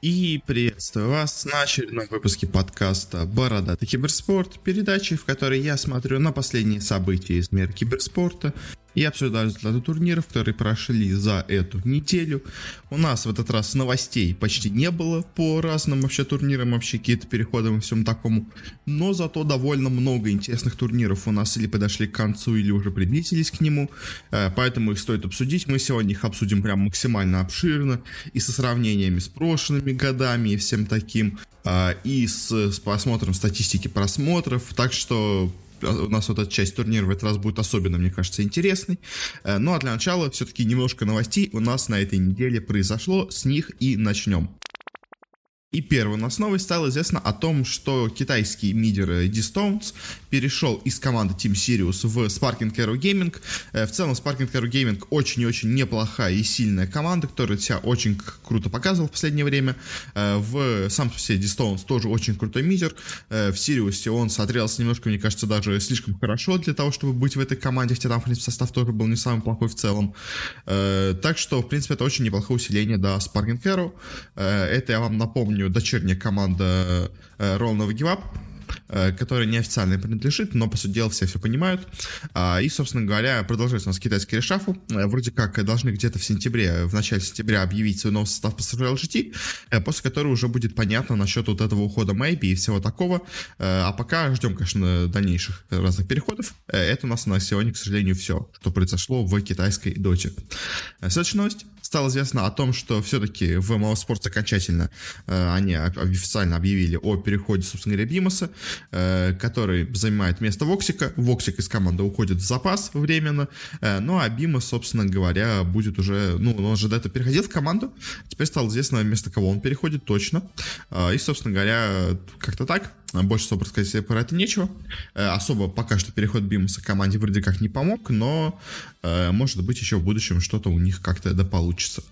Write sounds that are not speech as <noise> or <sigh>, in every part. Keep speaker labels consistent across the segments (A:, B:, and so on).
A: И приветствую вас на очередном выпуске подкаста «Бородатый киберспорт», передачи, в которой я смотрю на последние события из мира киберспорта и обсуждаю результаты турниров, которые прошли за эту неделю. У нас в этот раз новостей почти не было по разным вообще турнирам, вообще какие-то переходы и всем такому, но зато довольно много интересных турниров у нас или подошли к концу, или уже приблизились к нему, э, поэтому их стоит обсудить. Мы сегодня их обсудим прям максимально обширно и со сравнениями с прошлыми годами и всем таким, э, и с, с просмотром статистики просмотров, так что у нас вот эта часть турнира в этот раз будет особенно, мне кажется, интересной. Э, ну а для начала все-таки немножко новостей у нас на этой неделе произошло, с них и начнем. И первой у нас новость стало известно о том, что китайский мидер D-Stones перешел из команды Team Sirius в Sparking Arrow Gaming. Э, в целом Sparking Arrow Gaming очень и очень неплохая и сильная команда, которая себя очень круто показывала в последнее время. Э, в сам по себе D-Stones тоже очень крутой мидер. Э, в Sirius он смотрелся немножко, мне кажется, даже слишком хорошо для того, чтобы быть в этой команде, хотя там, в принципе, состав тоже был не самый плохой в целом. Так что, в принципе, это очень неплохое усиление до Sparking Arrow. Это я вам напомню помню, дочерняя команда Roll Give Up, Э, который неофициально принадлежит, но, по сути дела, все все понимают. А, и, собственно говоря, продолжается у нас китайский решафл. Э, вроде как должны где-то в сентябре, в начале сентября объявить свой новый состав по LGT, э, после которого уже будет понятно насчет вот этого ухода Мэйби и всего такого. А пока ждем, конечно, дальнейших разных переходов. Это у нас на сегодня, к сожалению, все, что произошло в китайской доте. Следующая новость стало известно о том, что все-таки в MLO Sports окончательно э, они официально объявили о переходе, собственно говоря, Бимоса, э, который занимает место Воксика. Воксик из команды уходит в запас временно, э, ну а Бимос, собственно говоря, будет уже, ну, он же до этого переходил в команду, теперь стало известно, вместо кого он переходит точно. Э, и, собственно говоря, как-то так. Больше особо рассказать про это нечего. Э, особо пока что переход Бимоса команде вроде как не помог, но э, может быть еще в будущем что-то у них как-то да получится.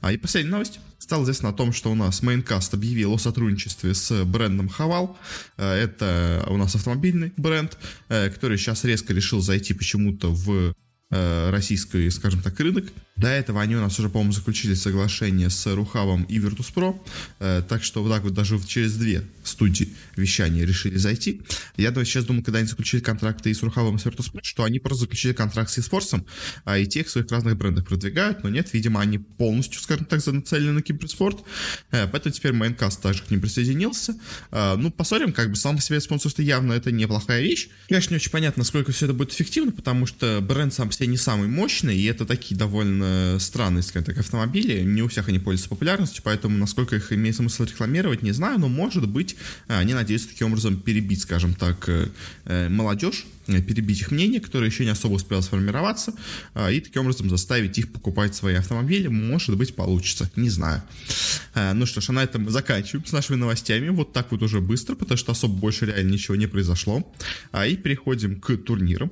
A: А и последняя новость. Стало известно о том, что у нас Maincast объявил о сотрудничестве с брендом Хавал. Э, это у нас автомобильный бренд, который сейчас резко решил зайти почему-то в российский, скажем так, рынок. До этого они у нас уже, по-моему, заключили соглашение с Рухавом и Virtus.pro, э, так что вот так вот даже через две студии вещания решили зайти. Я сейчас думаю, когда они заключили контракты и с Рухавом, и с Virtus.pro, что они просто заключили контракт с eSports, а и тех своих разных брендах продвигают, но нет, видимо, они полностью, скажем так, нацелены на киберспорт, э, поэтому теперь Майнкаст также к ним присоединился. Э, ну, посмотрим, как бы сам по себе спонсорство явно это неплохая вещь. Конечно, не очень понятно, насколько все это будет эффективно, потому что бренд сам по себе не самый мощный, и это такие довольно странные, скажем так, автомобили. Не у всех они пользуются популярностью, поэтому насколько их имеет смысл рекламировать, не знаю, но может быть э, они надеются таким образом перебить, скажем так, э, э молодежь, перебить их мнение, которое еще не особо успело сформироваться, и таким образом заставить их покупать свои автомобили. Может быть, получится, не знаю. Ну что ж, а на этом мы заканчиваем с нашими новостями. Вот так вот уже быстро, потому что особо больше реально ничего не произошло. А И переходим к турнирам.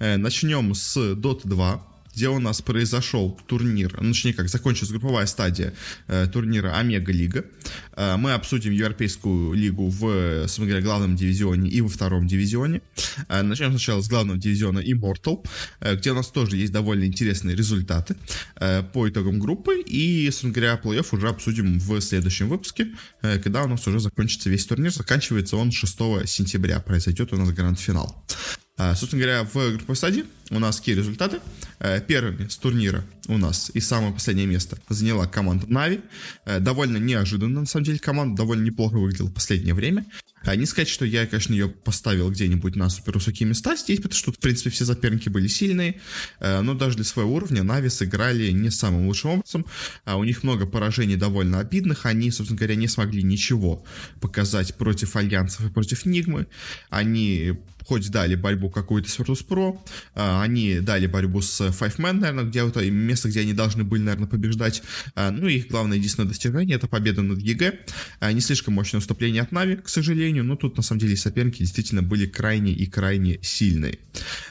A: Начнем с Dota 2 где у нас произошел турнир, ну, точнее как, закончилась групповая стадия э, турнира Омега Лига. Э, мы обсудим Европейскую лигу в, собственно говоря, главном дивизионе и во втором дивизионе. Э, начнем сначала с главного дивизиона Immortal, э, где у нас тоже есть довольно интересные результаты э, по итогам группы. И, собственно говоря, плей-офф уже обсудим в следующем выпуске, э, когда у нас уже закончится весь турнир. Заканчивается он 6 сентября, произойдет у нас гранд-финал. А, собственно говоря, в групповой стадии у нас какие результаты? Э, первыми с турнира у нас и самое последнее место заняла команда Нави. Э, довольно неожиданно, на самом деле, команда довольно неплохо выглядела в последнее время. А не сказать, что я, конечно, ее поставил где-нибудь на супер высокие места здесь, потому что, в принципе, все соперники были сильные, э, но даже для своего уровня Нави сыграли не самым лучшим образом. А у них много поражений довольно обидных, они, собственно говоря, не смогли ничего показать против Альянсов и против Нигмы. Они хоть дали борьбу какую-то с Virtus.pro, а, они дали борьбу с Five Man, наверное, где вот место, где они должны были, наверное, побеждать. А, ну, их главное единственное достижение — это победа над EG. А, не слишком мощное выступление от Нави, к сожалению, но тут, на самом деле, соперники действительно были крайне и крайне сильные.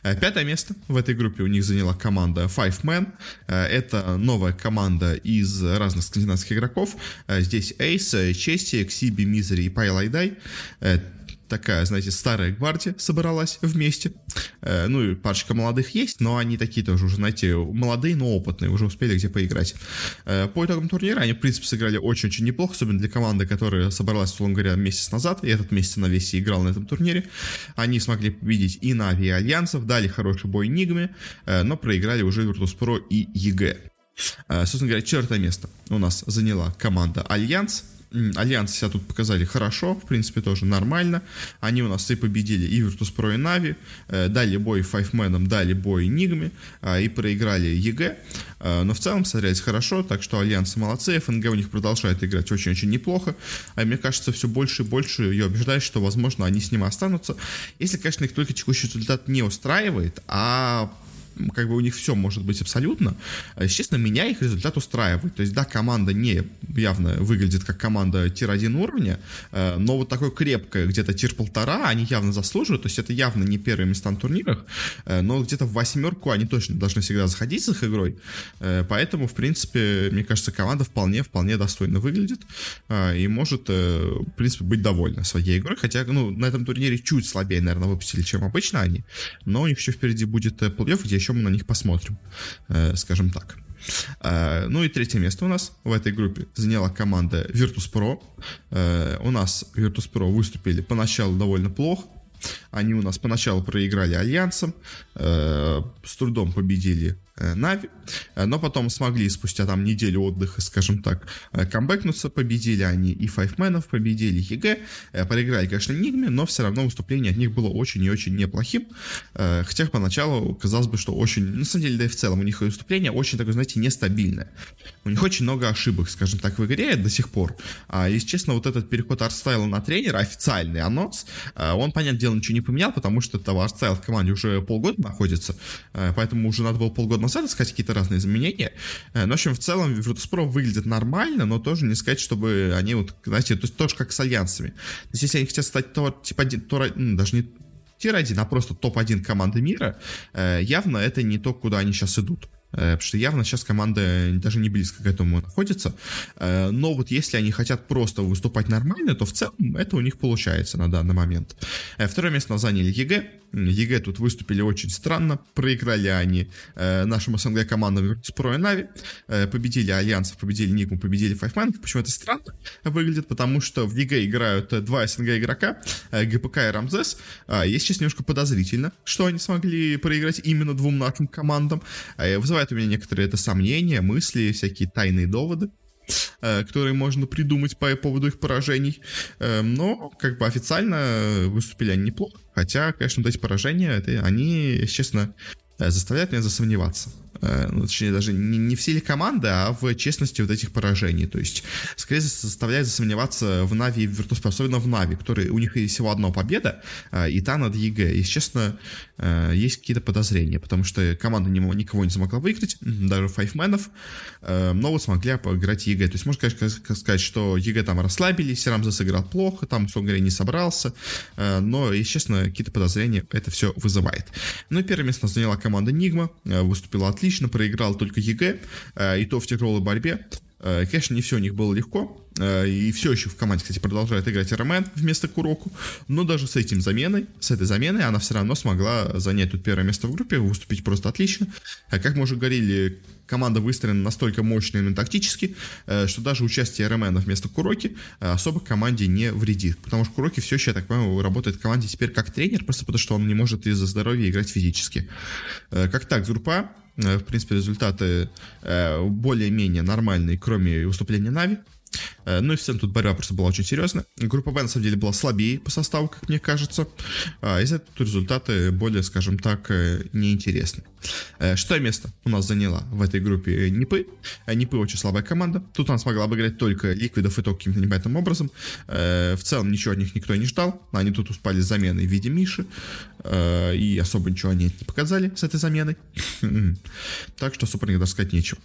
A: Пятое место в этой группе у них заняла команда Five Men. Это новая команда из разных скандинавских игроков. Здесь Эйс, Чесси, Ксиби, Мизери и Pieliedie такая, знаете, старая гвардия собралась вместе. Э, ну и парочка молодых есть, но они такие тоже уже, знаете, молодые, но опытные, уже успели где поиграть. Э, по итогам турнира они, в принципе, сыграли очень-очень неплохо, особенно для команды, которая собралась, условно говоря, месяц назад, и этот месяц весь и играл на этом турнире. Они смогли победить и Нави, и Альянсов, дали хороший бой Нигме, э, но проиграли уже Virtus.pro и EG. Собственно говоря, четвертое место у нас заняла команда Альянс, Альянс себя тут показали хорошо, в принципе, тоже нормально. Они у нас и победили и Virtus.pro, и Нави, э, дали бой Файфменам, дали бой Нигме, а, и проиграли EG. А, но в целом смотрелись хорошо, так что Альянсы молодцы, fng у них продолжает играть очень-очень неплохо. А мне кажется, все больше и больше ее убеждает, что, возможно, они с ним останутся. Если, конечно, их только текущий результат не устраивает, а как бы у них все может быть абсолютно. А, естественно, меня их результат устраивает. То есть, да, команда не явно выглядит как команда tier-1 уровня, э, но вот такое крепкое, где-то tier -полтора, они явно заслуживают. То есть, это явно не первые места на турнирах, э, но где-то в восьмерку они точно должны всегда заходить с их игрой. Э, поэтому, в принципе, мне кажется, команда вполне-вполне достойно выглядит и может, в принципе, быть довольна своей игрой. Хотя, ну, на этом турнире чуть слабее, наверное, выпустили, чем обычно они. Но у них еще впереди будет плей-офф, где еще мы на них посмотрим, э, скажем так. Э, ну и третье место у нас в этой группе заняла команда Virtus.pro. Э, у нас Virtus.pro выступили поначалу довольно плохо, они у нас поначалу проиграли Альянсом, с трудом победили Na'Vi, э, но потом смогли спустя там неделю отдыха, скажем так, э, камбэкнуться, победили они и Файфменов, победили EG, э, проиграли, конечно, Нигме, но все равно выступление от них было очень и очень неплохим, э, хотя поначалу казалось бы, что очень, на самом деле, да и в целом у них выступление очень такое, знаете, нестабильное. У них очень много ошибок, скажем так, в игре до сих пор. А, если честно, вот этот переход артстайла на тренера, официальный анонс, э, он, понятное дело, ничего не поменял, потому что этого артстайл в команде уже полгода находится, э, поэтому уже надо было полгода назад искать какие-то разные изменения. Э, но, в общем, в целом Virtus.pro выглядит нормально, но тоже не сказать, чтобы они вот, знаете, то есть тоже как с альянсами. То есть если они хотят стать то, типа, то, ну, даже не tier-1, а просто топ-1 команды мира, явно это не то, куда они сейчас идут. Э, потому что явно сейчас команда даже не близко к этому находится. Э, но вот если они хотят просто выступать нормально, то в целом это у них получается на данный момент. Э, второе место заняли EG. EG тут выступили очень странно. Проиграли они нашим СНГ командам Virtus.pro и Na'Vi. Победили Альянсов, победили Нигму, победили FiveMen. Почему это странно выглядит? Потому что в EG играют два СНГ игрока, ГПК и Рамзес. Есть сейчас немножко подозрительно, что они смогли проиграть именно двум нашим командам. Вызывает вызывает у меня некоторые это сомнения, мысли, всякие тайные доводы э, которые можно придумать по поводу их поражений. Э, но, как бы официально выступили они неплохо. Хотя, конечно, вот эти поражения, это, они, честно, э, заставляют меня засомневаться. Э, ну, точнее, даже не, не в силе команды, а в честности вот этих поражений. То есть, скорее заставляет засомневаться в Na'Vi и в Virtus.pro, особенно в Na'Vi, которые, у них есть всего одна победа, э, и та над EG. И, честно, э, есть какие-то подозрения, потому что команда никого не смогла выиграть, даже файфменов, но вот смогли поиграть EG. То есть, можно, конечно, сказать, что EG там расслабились, Рамза сыграл плохо, там, условно говоря, не собрался, но, если честно, какие-то подозрения это все вызывает. Ну и первое место заняла команда Nigma, выступила отлично, отлично, проиграл только EG, э, и то в тяжелой борьбе. Э, конечно, не все у них было легко, э, и все еще в команде, кстати, продолжает играть rmN вместо Куроку, но даже с этим заменой, с этой заменой она все равно смогла занять тут первое место в группе, выступить просто отлично. Как мы уже говорили, команда выстроена настолько мощно и тактически, что даже участие РМН вместо Куроки особо команде не вредит, потому что Куроки все еще, я так понимаю, работает в команде теперь как тренер, просто потому что он не может из-за здоровья играть физически. Как так, группа в принципе, результаты э, более-менее нормальные, кроме выступления Нави. Э, ну и в тут борьба просто была очень серьезная. Группа Б на самом деле была слабее по составу, как мне кажется. А из-за этого результаты более, скажем так, неинтересны. Э, шестое место у нас заняла в этой группе Нипы. Э, Нипы очень слабая команда. Тут она смогла обыграть только ликвидов и то каким-то непонятным образом. Э, в целом ничего от них никто не ждал. Они тут успали с заменой в виде Миши. И особо ничего они не показали с этой заменой. <clears throat> Так что супер даже сказать нечего.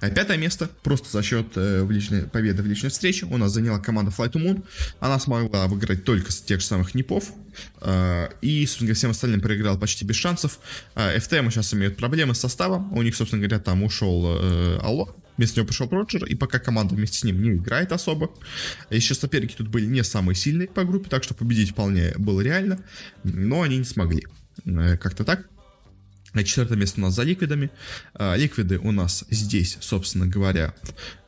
A: Пятое место просто за счет личной, победы в личной встрече у нас заняла команда Flight to Moon. Она смогла выиграть только с тех же самых Нипов. И, собственно говоря, всем остальным проиграл почти без шансов. FTM сейчас имеют проблемы с составом. У них, собственно говоря, там ушел э, Алло. вместо него пришел Роджер, и пока команда вместе с ним не играет особо. Еще соперники тут были не самые сильные по группе, так что победить вполне было реально, но они не смогли. Э, как-то так. Четвертое место у нас за ликвидами. Э, ликвиды у нас здесь, собственно говоря,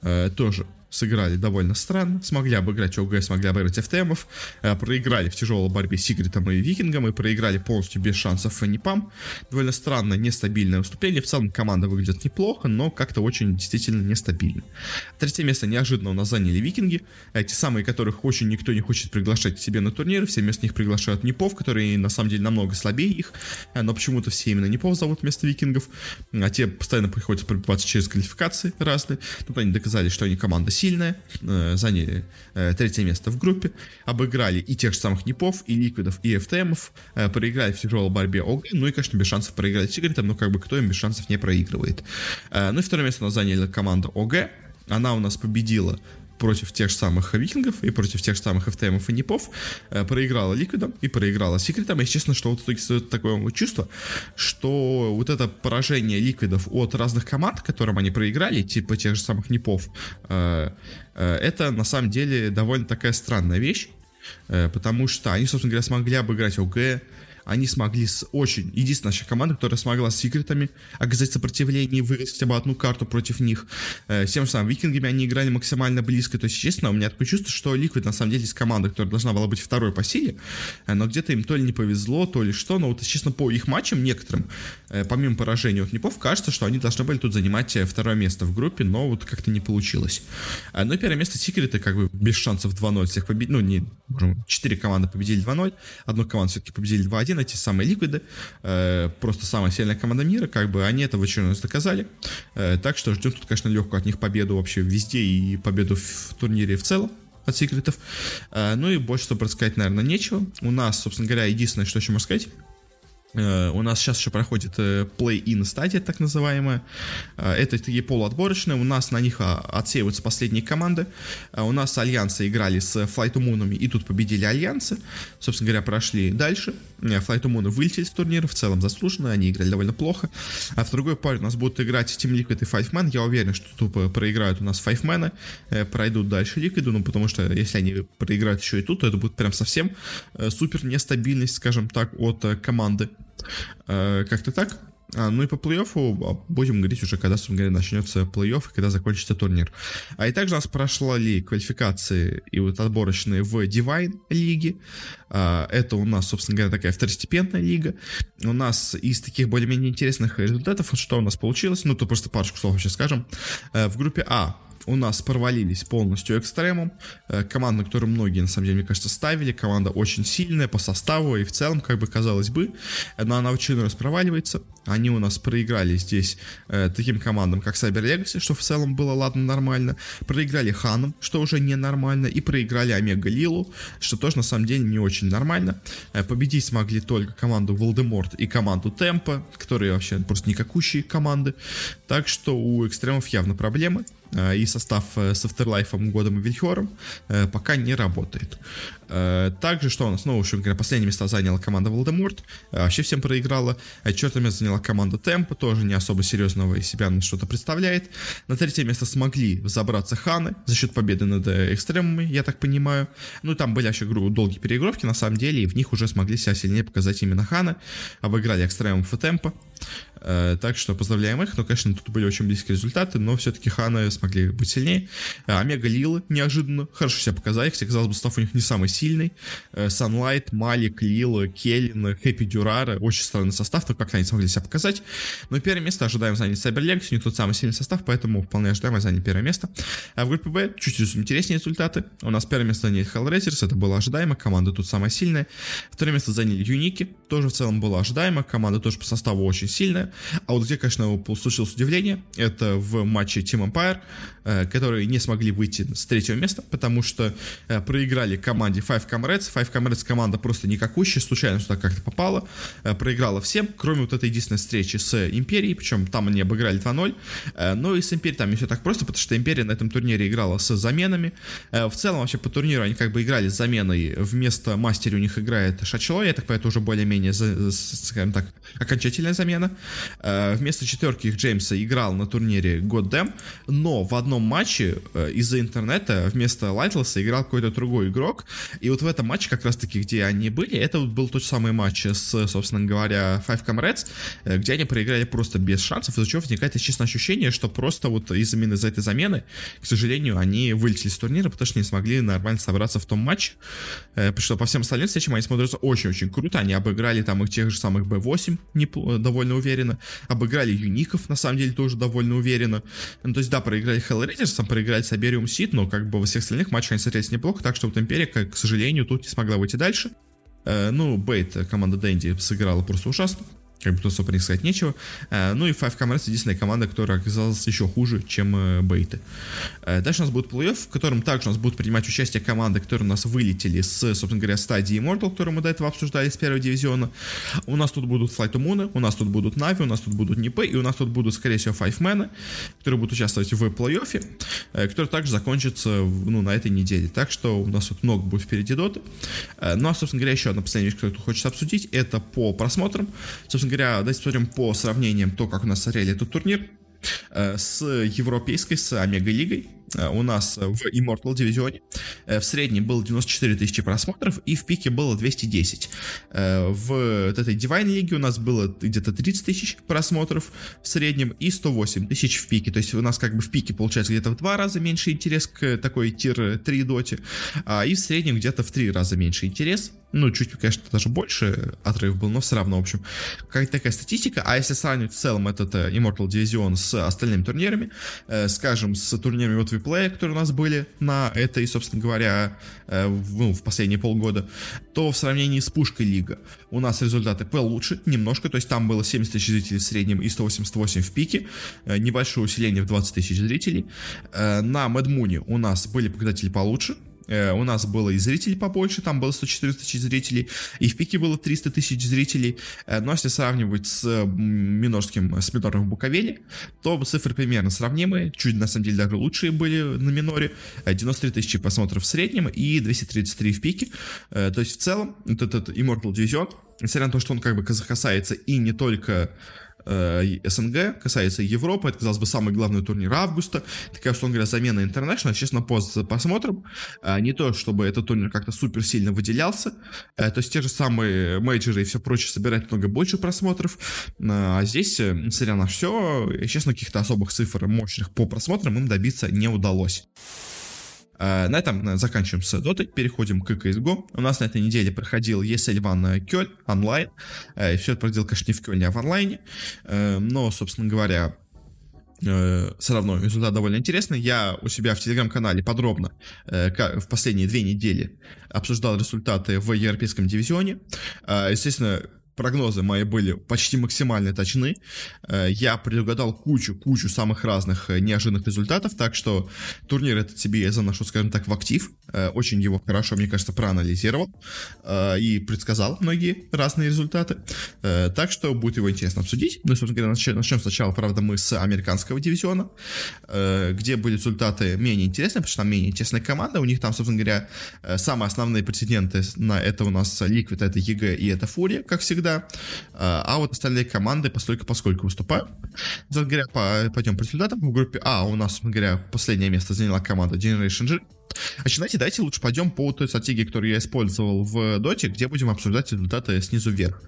A: э, тоже сыграли довольно странно, смогли обыграть ОГ, смогли обыграть ФТМов, э, проиграли в тяжелой борьбе с Сигритом и Викингом и проиграли полностью без шансов Фанипам. Довольно странно, нестабильное выступление. В целом команда выглядит неплохо, но как-то очень действительно нестабильно. Третье место неожиданно у нас заняли Викинги, те самые, которых очень никто не хочет приглашать к себе на турниры, все вместо них приглашают Непов, которые на самом деле намного слабее их, э, но почему-то все именно Непов зовут вместо Викингов, а те постоянно приходится пробиваться через квалификации разные. Тут они доказали, что они команда сильная, э, заняли э, третье место в группе, обыграли и тех же самых Непов, и Ликвидов, и ФТМов, э, проиграли в тяжелой борьбе ОГ, ну и, конечно, без шансов проиграли Сигаритом, но как бы кто им без шансов не проигрывает. Ну и второе место у нас заняли команда ОГ, она у нас победила против тех же самых викингов и против тех же самых FTM и Непов, э, проиграла Ликвидом и проиграла Секретом. И честно, что вот в итоге стоит такое чувство, что вот это поражение Ликвидов от разных команд, которым они проиграли, типа тех же самых Непов, э, э, это на самом деле довольно такая странная вещь, потому что они, собственно говоря, смогли обыграть ОГ, они смогли с очень... Единственная наша команда, которая смогла с секретами оказать сопротивление и выиграть хотя бы одну карту против них. Э, тем же самым викингами они играли максимально близко. То есть, честно, у меня такое чувство, что Liquid на самом деле есть команда, которая должна была быть второй по силе, э, но где-то им то ли не повезло, то ли что. Но вот, честно, по их матчам некоторым, э, помимо поражения от Непов, кажется, что они должны были тут занимать второе место в группе, но вот как-то не получилось. Но первое место секреты как бы без шансов 2-0 всех победить. Ну, не, 4 команды победили 2-0, одну команду все-таки победили 2-1, один, эти самые ликвиды, э, просто самая сильная команда мира, как бы они это в очередной раз доказали. Э, так что ждем тут, конечно, легкую от них победу вообще везде и победу в турнире в целом от секретов. Э, ну и больше, чтобы рассказать, наверное, нечего. У нас, собственно говоря, единственное, что еще можно сказать, у нас сейчас еще проходит э, play-in стадия, так называемая. Э, это такие полуотборочные. У нас на них а, отсеиваются последние команды. У нас альянсы играли с Flight Moon и тут победили альянсы. Собственно говоря, прошли дальше. Flight Moon вылетели с турнира, в целом заслуженно, они играли довольно плохо. А в другой паре у нас будут играть Team Liquid и Five Man. Я уверен, что тупо проиграют у нас Five Man, пройдут дальше Liquid, ну потому что если они проиграют еще и тут, то это будет прям совсем супер нестабильность, скажем так, от команды. Э, как-то так. А, ну и по плей-оффу а, будем говорить уже, когда, собственно говоря, начнется плей-офф и когда закончится турнир. А и также у нас прошли квалификации и вот отборочные в Divine лиге. А, это у нас, собственно говоря, такая второстепенная лига. У нас из таких более-менее интересных результатов, что у нас получилось, ну то просто парочку слов сейчас скажем. Э, в группе А у нас провалились полностью экстремум. Э, команда, которую многие, на самом деле, мне кажется, ставили. Команда очень сильная по составу и в целом, как бы казалось бы, но она очень раз проваливается. Они у нас проиграли здесь э, таким командам, как Cyber Legacy, что в целом было, ладно, нормально. Проиграли Ханом, что уже ненормально. И проиграли Омега Лилу, что тоже, на самом деле, не очень нормально. Э, победить смогли только команду Волдеморт и команду Темпа, которые вообще просто никакущие команды. Так что у экстремов явно проблемы. Э, и состав э, с Afterlife, Годом и Вильхером э, пока не работает. Также, что у нас, ну, в общем говоря, последние места заняла команда Волдеморт, вообще всем проиграла. Четвертое место заняла команда Темп, тоже не особо серьезного из себя что-то представляет. На третье место смогли забраться Ханы за счет победы над Экстремами, я так понимаю. Ну, там были еще долгие переигровки, на самом деле, и в них уже смогли себя сильнее показать именно Ханы. Обыграли Экстремов и Темпа. Э, так что поздравляем их. Ну, конечно, тут были очень близкие результаты, но все-таки Ханы смогли быть сильнее. Э, Омега Лилы неожиданно хорошо себя показали. Хотя, казалось бы, состав у них не самый сильный. Э, Sunlight, Малик, Лила, Келлин, Хэппи Дюрара. Очень странный состав, но как-то они смогли себя показать. Но первое место ожидаем занять Legacy. У них тут самый сильный состав, поэтому вполне ожидаемо занять первое место. А в группе Б чуть-чуть интереснее результаты. У нас первое место заняли Hellraisers, это было ожидаемо. Команда тут самая сильная. Второе место заняли Юники. Тоже в целом было ожидаемо. Команда тоже по составу очень сильная. А вот где, конечно, случилось удивление, это в матче Team Empire, э, которые не смогли выйти с третьего места, потому что э, проиграли команде Five Comrades. Five Comrades команда просто никакущая, случайно сюда как-то попала, э, проиграла всем, кроме вот этой единственной встречи с Империей, причем там они обыграли 2-0, но и с Империей там не все так просто, потому что Империя на этом турнире играла с заменами. В целом вообще по турниру они как бы играли с заменой, вместо мастера у них играет Шачело, я так понимаю, это уже более-менее, скажем так, окончательная замена. Э, вместо четверки их Джеймса играл на турнире Goddamn, но в одном матче э, из-за интернета вместо Лайтлса играл какой-то другой игрок. И вот в этом матче, как раз-таки, где они были, это вот был тот самый матч с, собственно говоря, Five Comrades, э, где они проиграли просто без шансов, из-за чего возникает, честно, ощущение, что просто вот из именно из-за этой замены, к сожалению, они вылетели с турнира, потому что не смогли нормально собраться в том матче. Потому что по всем остальным встречам они смотрятся очень-очень круто. Они обыграли там их тех же самых B8 не, довольно уверенно, обыграли Юников, на самом деле, тоже довольно уверенно. Ну, то есть, да, проиграли Hellraisers, проиграли Сабериум Сид, но как бы во всех остальных матчах они смотрелись неплохо, так что вот Империя, к сожалению, тут не смогла выйти дальше. Э, ну, Бейт, команда Дэнди, сыграла просто ужасно как бы тут не сказать нечего. Э, ну и Five Comrades единственная команда, которая оказалась еще хуже, чем э, Бейты. Э, дальше у нас будет плей-офф, в котором также у нас будут принимать участие команды, которые у нас вылетели с, собственно говоря, стадии Immortal, которую мы до этого обсуждали с первого дивизиона. У нас тут будут Flight Moon, у нас тут будут Нави, у нас тут будут Нипы, и у нас тут будут, скорее всего, Five Men, которые будут участвовать в плей-оффе, который также закончится ну, на этой неделе. Так что у нас тут много будет впереди доты. Ну а, собственно говоря, еще одна последняя вещь, которую хочется обсудить, это по просмотрам. Собственно говоря, давайте посмотрим по сравнениям то, как у нас смотрели этот турнир э, с европейской, с Омега-лигой. Э, у нас в Immortal дивизионе э, в среднем было 94 тысячи просмотров и в пике было 210. В этой Divine лиге у нас было где-то 30 тысяч просмотров в среднем и 108 тысяч в пике. То есть у нас как бы в пике получается где-то в два раза меньше интерес к такой тир-3 доте, а и в среднем где-то в три раза меньше интерес ну, чуть, конечно, даже больше отрыв был, но все равно, в общем, какая-то такая статистика. А если сравнивать в целом этот э, Immortal Division с остальными турнирами, э, скажем, с турнирами вот Виплея, которые у нас были на этой, собственно говоря, э, в, ну, в последние полгода, то в сравнении с Пушкой Лига у нас результаты получше немножко, то есть там было 70 тысяч зрителей в среднем и 188 в пике, э, небольшое усиление в 20 тысяч зрителей. Э, на Мэдмуне у нас были показатели получше, Э, у нас было и зрителей побольше, там было 114 тысяч зрителей, и в пике было 300 тысяч зрителей. Э, но если сравнивать с Минорским, с Минором в Буковеле, то цифры примерно сравнимые, чуть на самом деле даже лучшие были на Миноре. 93 э, тысячи просмотров в среднем и 233 в пике. То есть в целом вот этот Immortal Division, несмотря на то, что он как бы касается и не только СНГ, касается Европы, это, казалось бы, самый главный турнир августа, такая, условно говоря, замена International, честно, по посмотрим, э, не то, чтобы этот турнир как-то супер сильно выделялся, э, то есть те же самые мейджоры и все прочее собирать много больше просмотров, а здесь, несмотря на все, честно, каких-то особых цифр мощных по просмотрам им добиться не удалось. Э, на этом э, заканчиваем с дотой, переходим к CSGO. У нас на этой неделе проходил ESL One Кёль онлайн. Э, Все это проходил, конечно, не в Кёльне, а в онлайне. Но, собственно говоря, все равно результат довольно интересный. Я у себя в телеграм-канале подробно в последние две недели обсуждал результаты в европейском дивизионе. Естественно, прогнозы мои были почти максимально точны. Э, я предугадал кучу-кучу самых разных э, неожиданных результатов, так что турнир этот себе я заношу, скажем так, в актив. Э, очень его хорошо, мне кажется, проанализировал и предсказал многие разные результаты. Так что будет его интересно обсудить. Ну, собственно говоря, начнем сначала, правда, мы с американского дивизиона, где были результаты менее интересные, потому что там менее интересная команда. У них там, собственно говоря, самые основные претенденты на это у нас Liquid, это EG и это Фурия, как всегда всегда. А, а вот остальные команды постолько поскольку выступают. Говоря, пойдем по результатам. В группе А у нас, говоря, последнее место заняла команда Generation G а знаете, давайте лучше пойдем по той стратегии, которую я использовал в доте, где будем обсуждать результаты снизу вверх.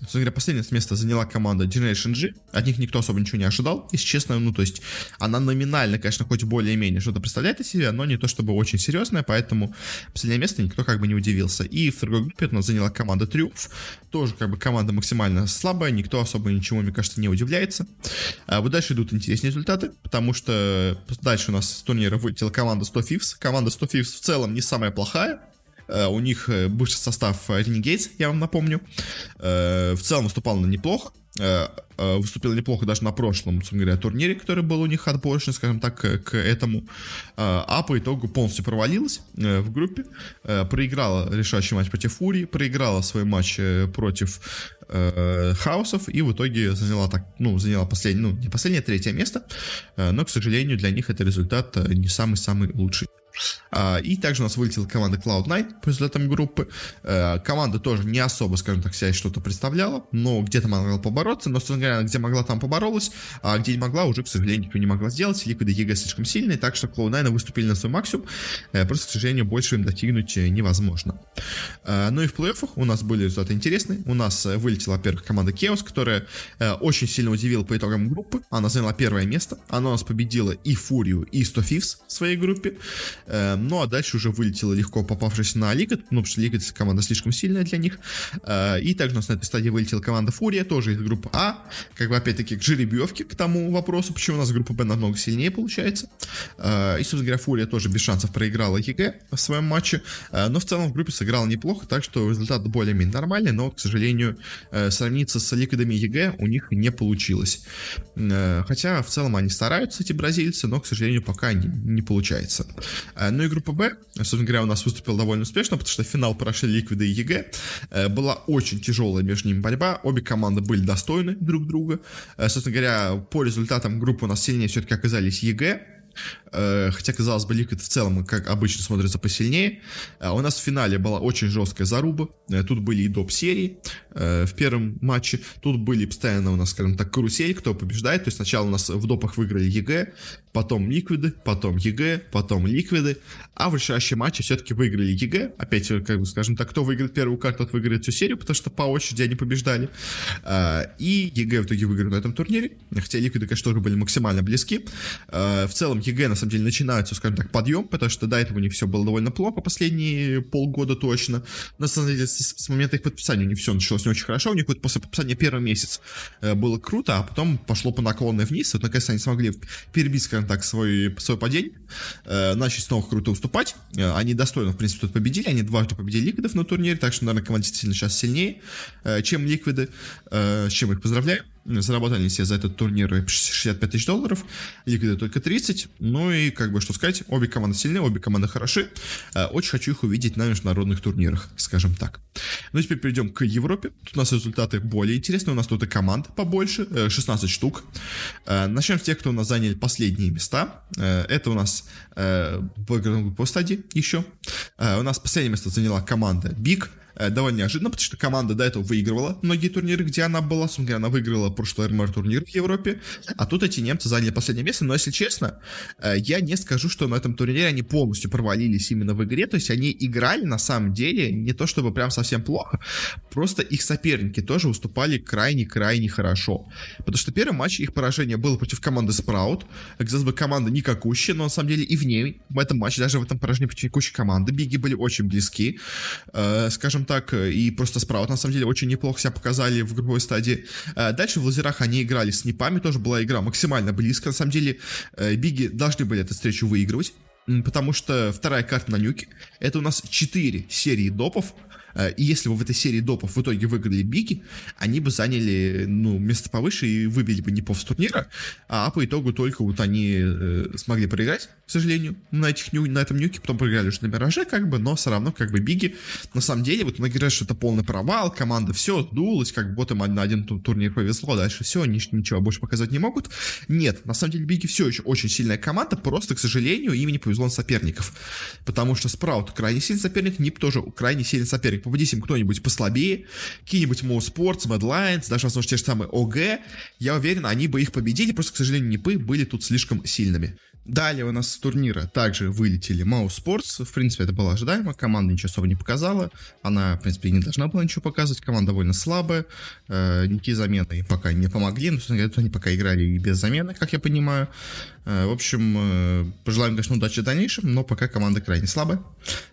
A: Собственно говоря, последнее место заняла команда Generation G. От них никто особо ничего не ожидал, если честно. Ну, то есть, она номинально, конечно, хоть более-менее что-то представляет из себя, но не то чтобы очень серьезное, поэтому последнее место никто как бы не удивился. И в другой группе у нас заняла команда Триумф. Тоже как бы команда максимально слабая, никто особо ничего, мне кажется, не удивляется. А вот дальше идут интересные результаты, потому что дальше у нас с турнира вылетела команда 100 Fifths. Команда 100 Fifths в целом не самая плохая, э, у них э, бывший состав Renegades, я вам напомню. Э, в целом выступал на неплохо. Выступил неплохо даже на прошлом, собственно говоря, турнире, который был у них отборочный, скажем так, к этому. А по итогу полностью провалилась в группе. Проиграла решающий матч против Фурии, проиграла свой матч против Хаусов и в итоге заняла так, ну, заняла последнее, ну, не последнее, третье место. Но, к сожалению, для них это результат не самый-самый лучший. А, и также у нас вылетела команда Cloud9 по результатам группы. Э, команда тоже не особо, скажем так, себя что-то представляла, но где-то могла побороться, но, собственно говоря, где могла, там поборолась, а где не могла, уже, к сожалению, никто не могла сделать. Liquid и EG слишком сильные, так что Cloud9 выступили на свой максимум, э, просто, к сожалению, больше им достигнуть невозможно. Ну и в плей-оффах у нас были результаты интересные. У нас вылетела, во-первых, команда Chaos, которая очень сильно удивила по итогам группы. Она заняла первое место. Она у нас победила и Фурию, и 100 Thieves в своей группе. Ну а дальше уже вылетела легко попавшись на Liquid, ну потому что Liquid команда слишком сильная для них. Э, и также у нас на этой стадии вылетела команда Фурия, тоже из группы А. Как бы опять-таки к жеребьевке к тому вопросу, почему у нас группа Б намного сильнее получается. Э, и, собственно говоря, Фурия тоже без шансов проиграла EG в своем матче. Э, но в целом в группе сыграла неплохо, так что результат более-менее нормальный, но, к сожалению, сравниться с Ликвидами и EG у них не получилось. Хотя в целом они стараются, эти бразильцы, но, к сожалению, пока не, не получается. Ну и группа Б, собственно говоря, у нас выступила довольно успешно, потому что финал прошли Ликвиды и EG. Э, была очень тяжелая между ними борьба, обе команды были достойны друг друга. Э, собственно говоря, по результатам группы у нас сильнее все-таки оказались EG, Э, хотя, казалось бы, Liquid в целом, как обычно, смотрится посильнее. Э, у нас в финале была очень жесткая заруба. Э, тут были и доп-серии в первом матче. Тут были постоянно у нас, скажем так, карусель, кто побеждает. То есть сначала у нас в допах выиграли EG, потом Ликвиды, потом EG, потом Ликвиды. А в решающем матче все-таки выиграли EG. Опять, как бы, скажем так, кто выиграет первую карту, тот выиграет всю серию, потому что по очереди они побеждали. И EG в итоге выиграли на этом турнире. Хотя Ликвиды, конечно, тоже были максимально близки. В целом EG, на самом деле, начинается, скажем так, подъем, потому что до этого у них все было довольно плохо, последние полгода точно. На самом деле, с, с момента их подписания у них все началось не очень хорошо, у них вот после подписания первый месяц э, было круто, а потом пошло по наклонной вниз, вот наконец они смогли перебить, скажем так, свой, свой падение, э, начали снова круто уступать, э, они достойно, в принципе, тут победили, они дважды победили Ликвидов на турнире, так что, наверное, команда действительно сейчас сильнее, э, чем Ликвиды, э, с чем их поздравляю заработали себе за этот турнир 65 тысяч долларов, Ликвиды только 30, ну и, как бы, что сказать, обе команды сильные, обе команды хороши, э, очень хочу их увидеть на международных турнирах, скажем так. Ну, теперь перейдем к Европе, тут у нас результаты более интересные, у нас тут и команд побольше, 16 э, штук. Э, начнем с тех, кто у нас заняли последние места, это у нас в по стадии еще, у нас последнее место заняла команда Big, Э, довольно неожиданно, потому что команда до этого выигрывала многие турниры, где она была. Собственно, она выиграла прошлый РМР турнир в Европе, а тут эти немцы заняли последнее место. Но, если честно, э, я не скажу, что на этом турнире они полностью провалились именно в игре. То есть они играли на самом деле не то чтобы прям совсем плохо, просто их соперники тоже уступали крайне-крайне хорошо. Потому что первый матч их поражение было против команды Sprout. Казалось бы, команда никакущая, но на самом деле и в ней, в этом матче, даже в этом поражении против никакущей команды, Биги были очень близки. Э, скажем скажем так, и просто Спраут, на самом деле, очень неплохо себя показали в групповой стадии. Э, дальше в лазерах они играли с Непами, тоже была игра максимально близко. На самом деле, э, Биги должны были эту встречу выигрывать, потому что вторая карта на нюке, это у нас 4 серии допов, Э, и если бы в этой серии допов в итоге выиграли Бики, они бы заняли, ну, место повыше и выбили бы не с турнира, а по итогу только вот они э, смогли проиграть, к сожалению, на, этих, на этом нюке, потом проиграли уже на Мираже, как бы, но все равно, как бы, Биги, на самом деле, вот многие говорят, что это полный провал, команда все, сдулась, как бы, им на один турнир повезло, дальше все, они ничего больше показать не могут. Нет, на самом деле, Биги все еще очень сильная команда, просто, к сожалению, им не повезло на соперников, потому что Спраут крайне сильный соперник, Нип тоже крайне сильный соперник, попадись им кто-нибудь послабее, какие-нибудь Mo Sports, Mad Lions, даже, возможно, те же самые ОГ, я уверен, они бы их победили, просто, к сожалению, Нипы были тут слишком сильными. Далее у нас с турнира также вылетели Маус Sports. В принципе, это было ожидаемо. Команда ничего особо не показала. Она, в принципе, не должна была ничего показывать. Команда довольно слабая. Э, никакие замены пока не помогли. Но, они пока играли и без замены, как я понимаю. Э, в общем, э, пожелаем, конечно, удачи в дальнейшем, но пока команда крайне слабая.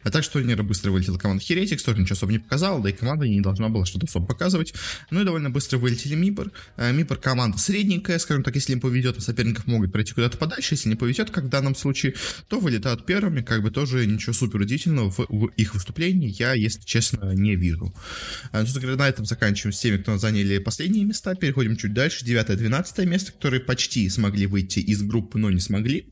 A: А так что турнира быстро вылетела команда Heretics, тоже ничего особо не показала, да и команда не должна была что-то особо показывать. Ну и довольно быстро вылетели Мипр. Э, Мипр команда средненькая, скажем так, если им повезет, а соперников могут пройти куда-то подальше. Если не повезет, как в данном случае, то вылетают первыми, как бы тоже ничего супер удивительного в, в их выступлении я, если честно, не вижу. Ну, говоря, на этом заканчиваем с теми, кто заняли последние места. Переходим чуть дальше. 9-12 место, которые почти смогли выйти из группы но не смогли.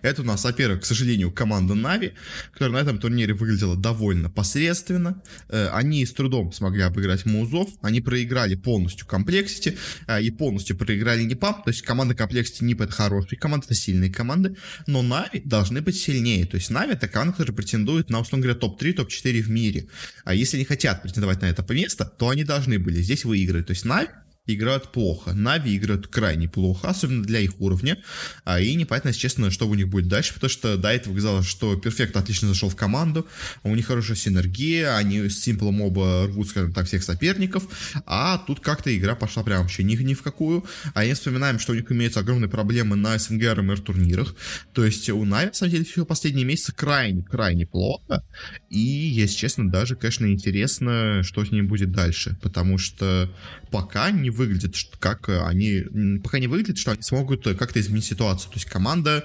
A: Это у нас, во-первых, к сожалению, команда Na'Vi, которая на этом турнире выглядела довольно посредственно. Э, они с трудом смогли обыграть Музов. Они проиграли полностью Комплексити э, и полностью проиграли Нипам. То есть команда Complexity, NiP это хорошие команды, это сильные команды. Но Na'Vi должны быть сильнее. То есть Na'Vi это команда, которая претендует на, условно говоря, топ-3, топ-4 в мире. А если они хотят претендовать на это место, то они должны были здесь выиграть. То есть Na'Vi играют плохо. Na'Vi играют крайне плохо, особенно для их уровня. А, и непонятно, если честно, что у них будет дальше, потому что до этого казалось, что Перфект отлично зашел в команду, у них хорошая синергия, они с Симплом оба рвут, скажем так, всех соперников, а тут как-то игра пошла прям вообще ни, ни в какую. А я вспоминаем, что у них имеются огромные проблемы на СНГ РМР турнирах, то есть у Нави, на самом деле, все последние месяцы крайне-крайне плохо, и, если честно, даже, конечно, интересно, что с ним будет дальше, потому что пока не выглядит, как они, пока не выглядит, что они смогут как-то изменить ситуацию. То есть команда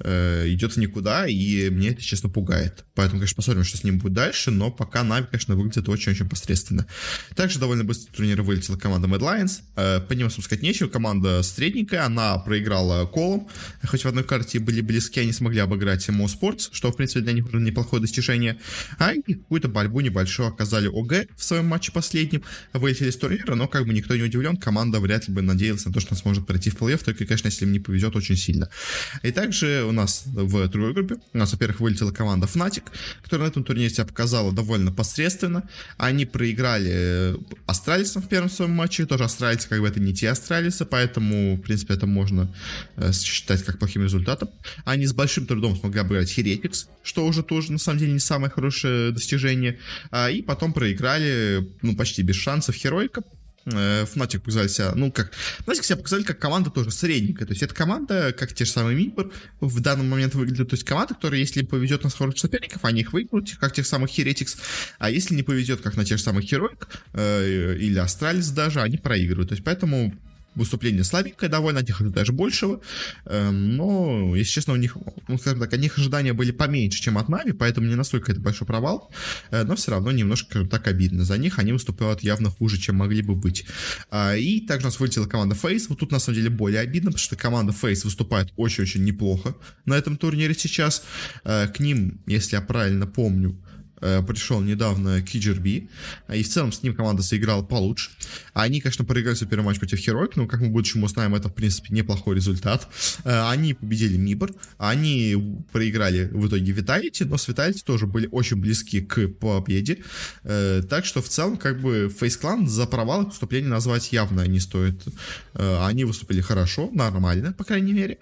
A: э, идет никуда, и мне это, честно, пугает. Поэтому, конечно, посмотрим, что с ним будет дальше, но пока Нави, конечно, выглядит очень-очень посредственно. Также довольно быстро турнира вылетела команда Mad Lions. Э, по ним, сказать, нечего. Команда средненькая, она проиграла колом. Хоть в одной карте были близки, они смогли обыграть Mo Sports, что, в принципе, для них уже неплохое достижение. А какую-то борьбу небольшую оказали ОГ в своем матче последнем. Вылетели с турнира, но как бы никто не удивлен, команда вряд ли бы надеялась на то, что она сможет пройти в плей-офф, только, конечно, если им не повезет очень сильно. И также у нас в другой группе, у нас, во-первых, вылетела команда Fnatic, которая на этом турнире себя показала довольно посредственно. Они проиграли э, Астралисом в первом своем матче, тоже Астралисы, как бы это не те Астралисы, поэтому, в принципе, это можно э, считать как плохим результатом. Они с большим трудом смогли обыграть Heretics, что уже тоже, на самом деле, не самое хорошее достижение. А, и потом проиграли, ну, почти без шансов Херойка, Fnatic показали себя, ну, как, Fnatic себя показали как команда тоже средненькая, то есть это команда, как те же самые Мипер, в данный момент выглядит, то есть команда, которая, если повезет на хороших соперников, они их выиграют, как тех самых Heretics, а если не повезет, как на тех же самых Heroic э, или Астралис даже, они проигрывают, то есть поэтому выступление слабенькое довольно, от них даже большего, эм, но, если честно, у них, ну, скажем так, от них ожидания были поменьше, чем от Нави, поэтому не настолько это большой провал, э, но все равно немножко так обидно за них, они выступают явно хуже, чем могли бы быть. А, и также у нас вылетела команда Face, вот тут на самом деле более обидно, потому что команда Face выступает очень-очень неплохо на этом турнире сейчас, э, к ним, если я правильно помню, пришел недавно Киджерби, и в целом с ним команда сыграла получше. Они, конечно, проиграли свой первый матч против Heroic, но, как мы в будущем узнаем, это, в принципе, неплохой результат. Э, они победили Мибор, они проиграли в итоге Vitality, но с Vitality тоже были очень близки к победе. Э, так что, в целом, как бы, Face Clan за провал выступления назвать явно не стоит. Они выступили хорошо, нормально, по крайней мере.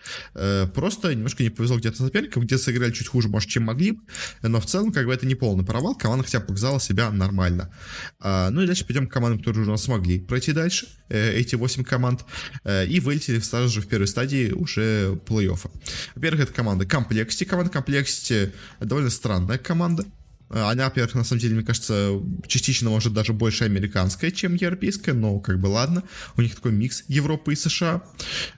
A: Просто немножко не повезло где-то соперникам, где сыграли чуть хуже, может, чем могли, но в целом, как бы, это не полный провал, команда хотя бы показала себя нормально. А, ну и дальше пойдем к командам, которые уже смогли пройти дальше, э, эти 8 команд, э, и вылетели сразу же в первой стадии уже плей-оффа. Во-первых, это команда Complexity. Команда Complexity довольно странная команда. Э, она, во-первых, на самом деле, мне кажется, частично, может, даже больше американская, чем европейская, но как бы ладно. У них такой микс Европы и США.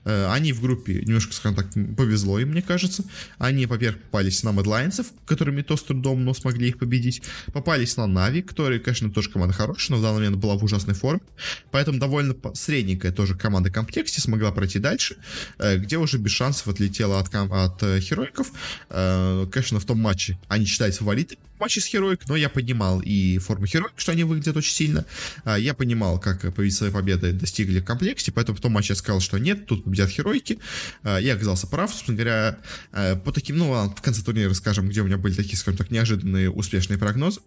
A: Э, они в группе немножко, скажем так, повезло им, мне кажется. Они, во-первых, попались на Медлайнсов, которыми то с трудом, но смогли их победить. Попались на Нави, которые, конечно, тоже команда хорошая, но в данный момент была в ужасной форме. Поэтому довольно средненькая тоже команда комплекте смогла пройти дальше, э, где уже без шансов отлетела от, от Херойков. Конечно, в том матче они считались фавориты матче с Хероик, но я понимал и форму Хероик, что они выглядят очень сильно. А, я понимал, как свои победы достигли в комплекте, поэтому в том матче я сказал, что нет, тут победят Херойки. А, я оказался прав, собственно говоря, а, по таким, ну, в конце турнира расскажем, где у меня были такие, скажем так, неожиданные успешные прогнозы.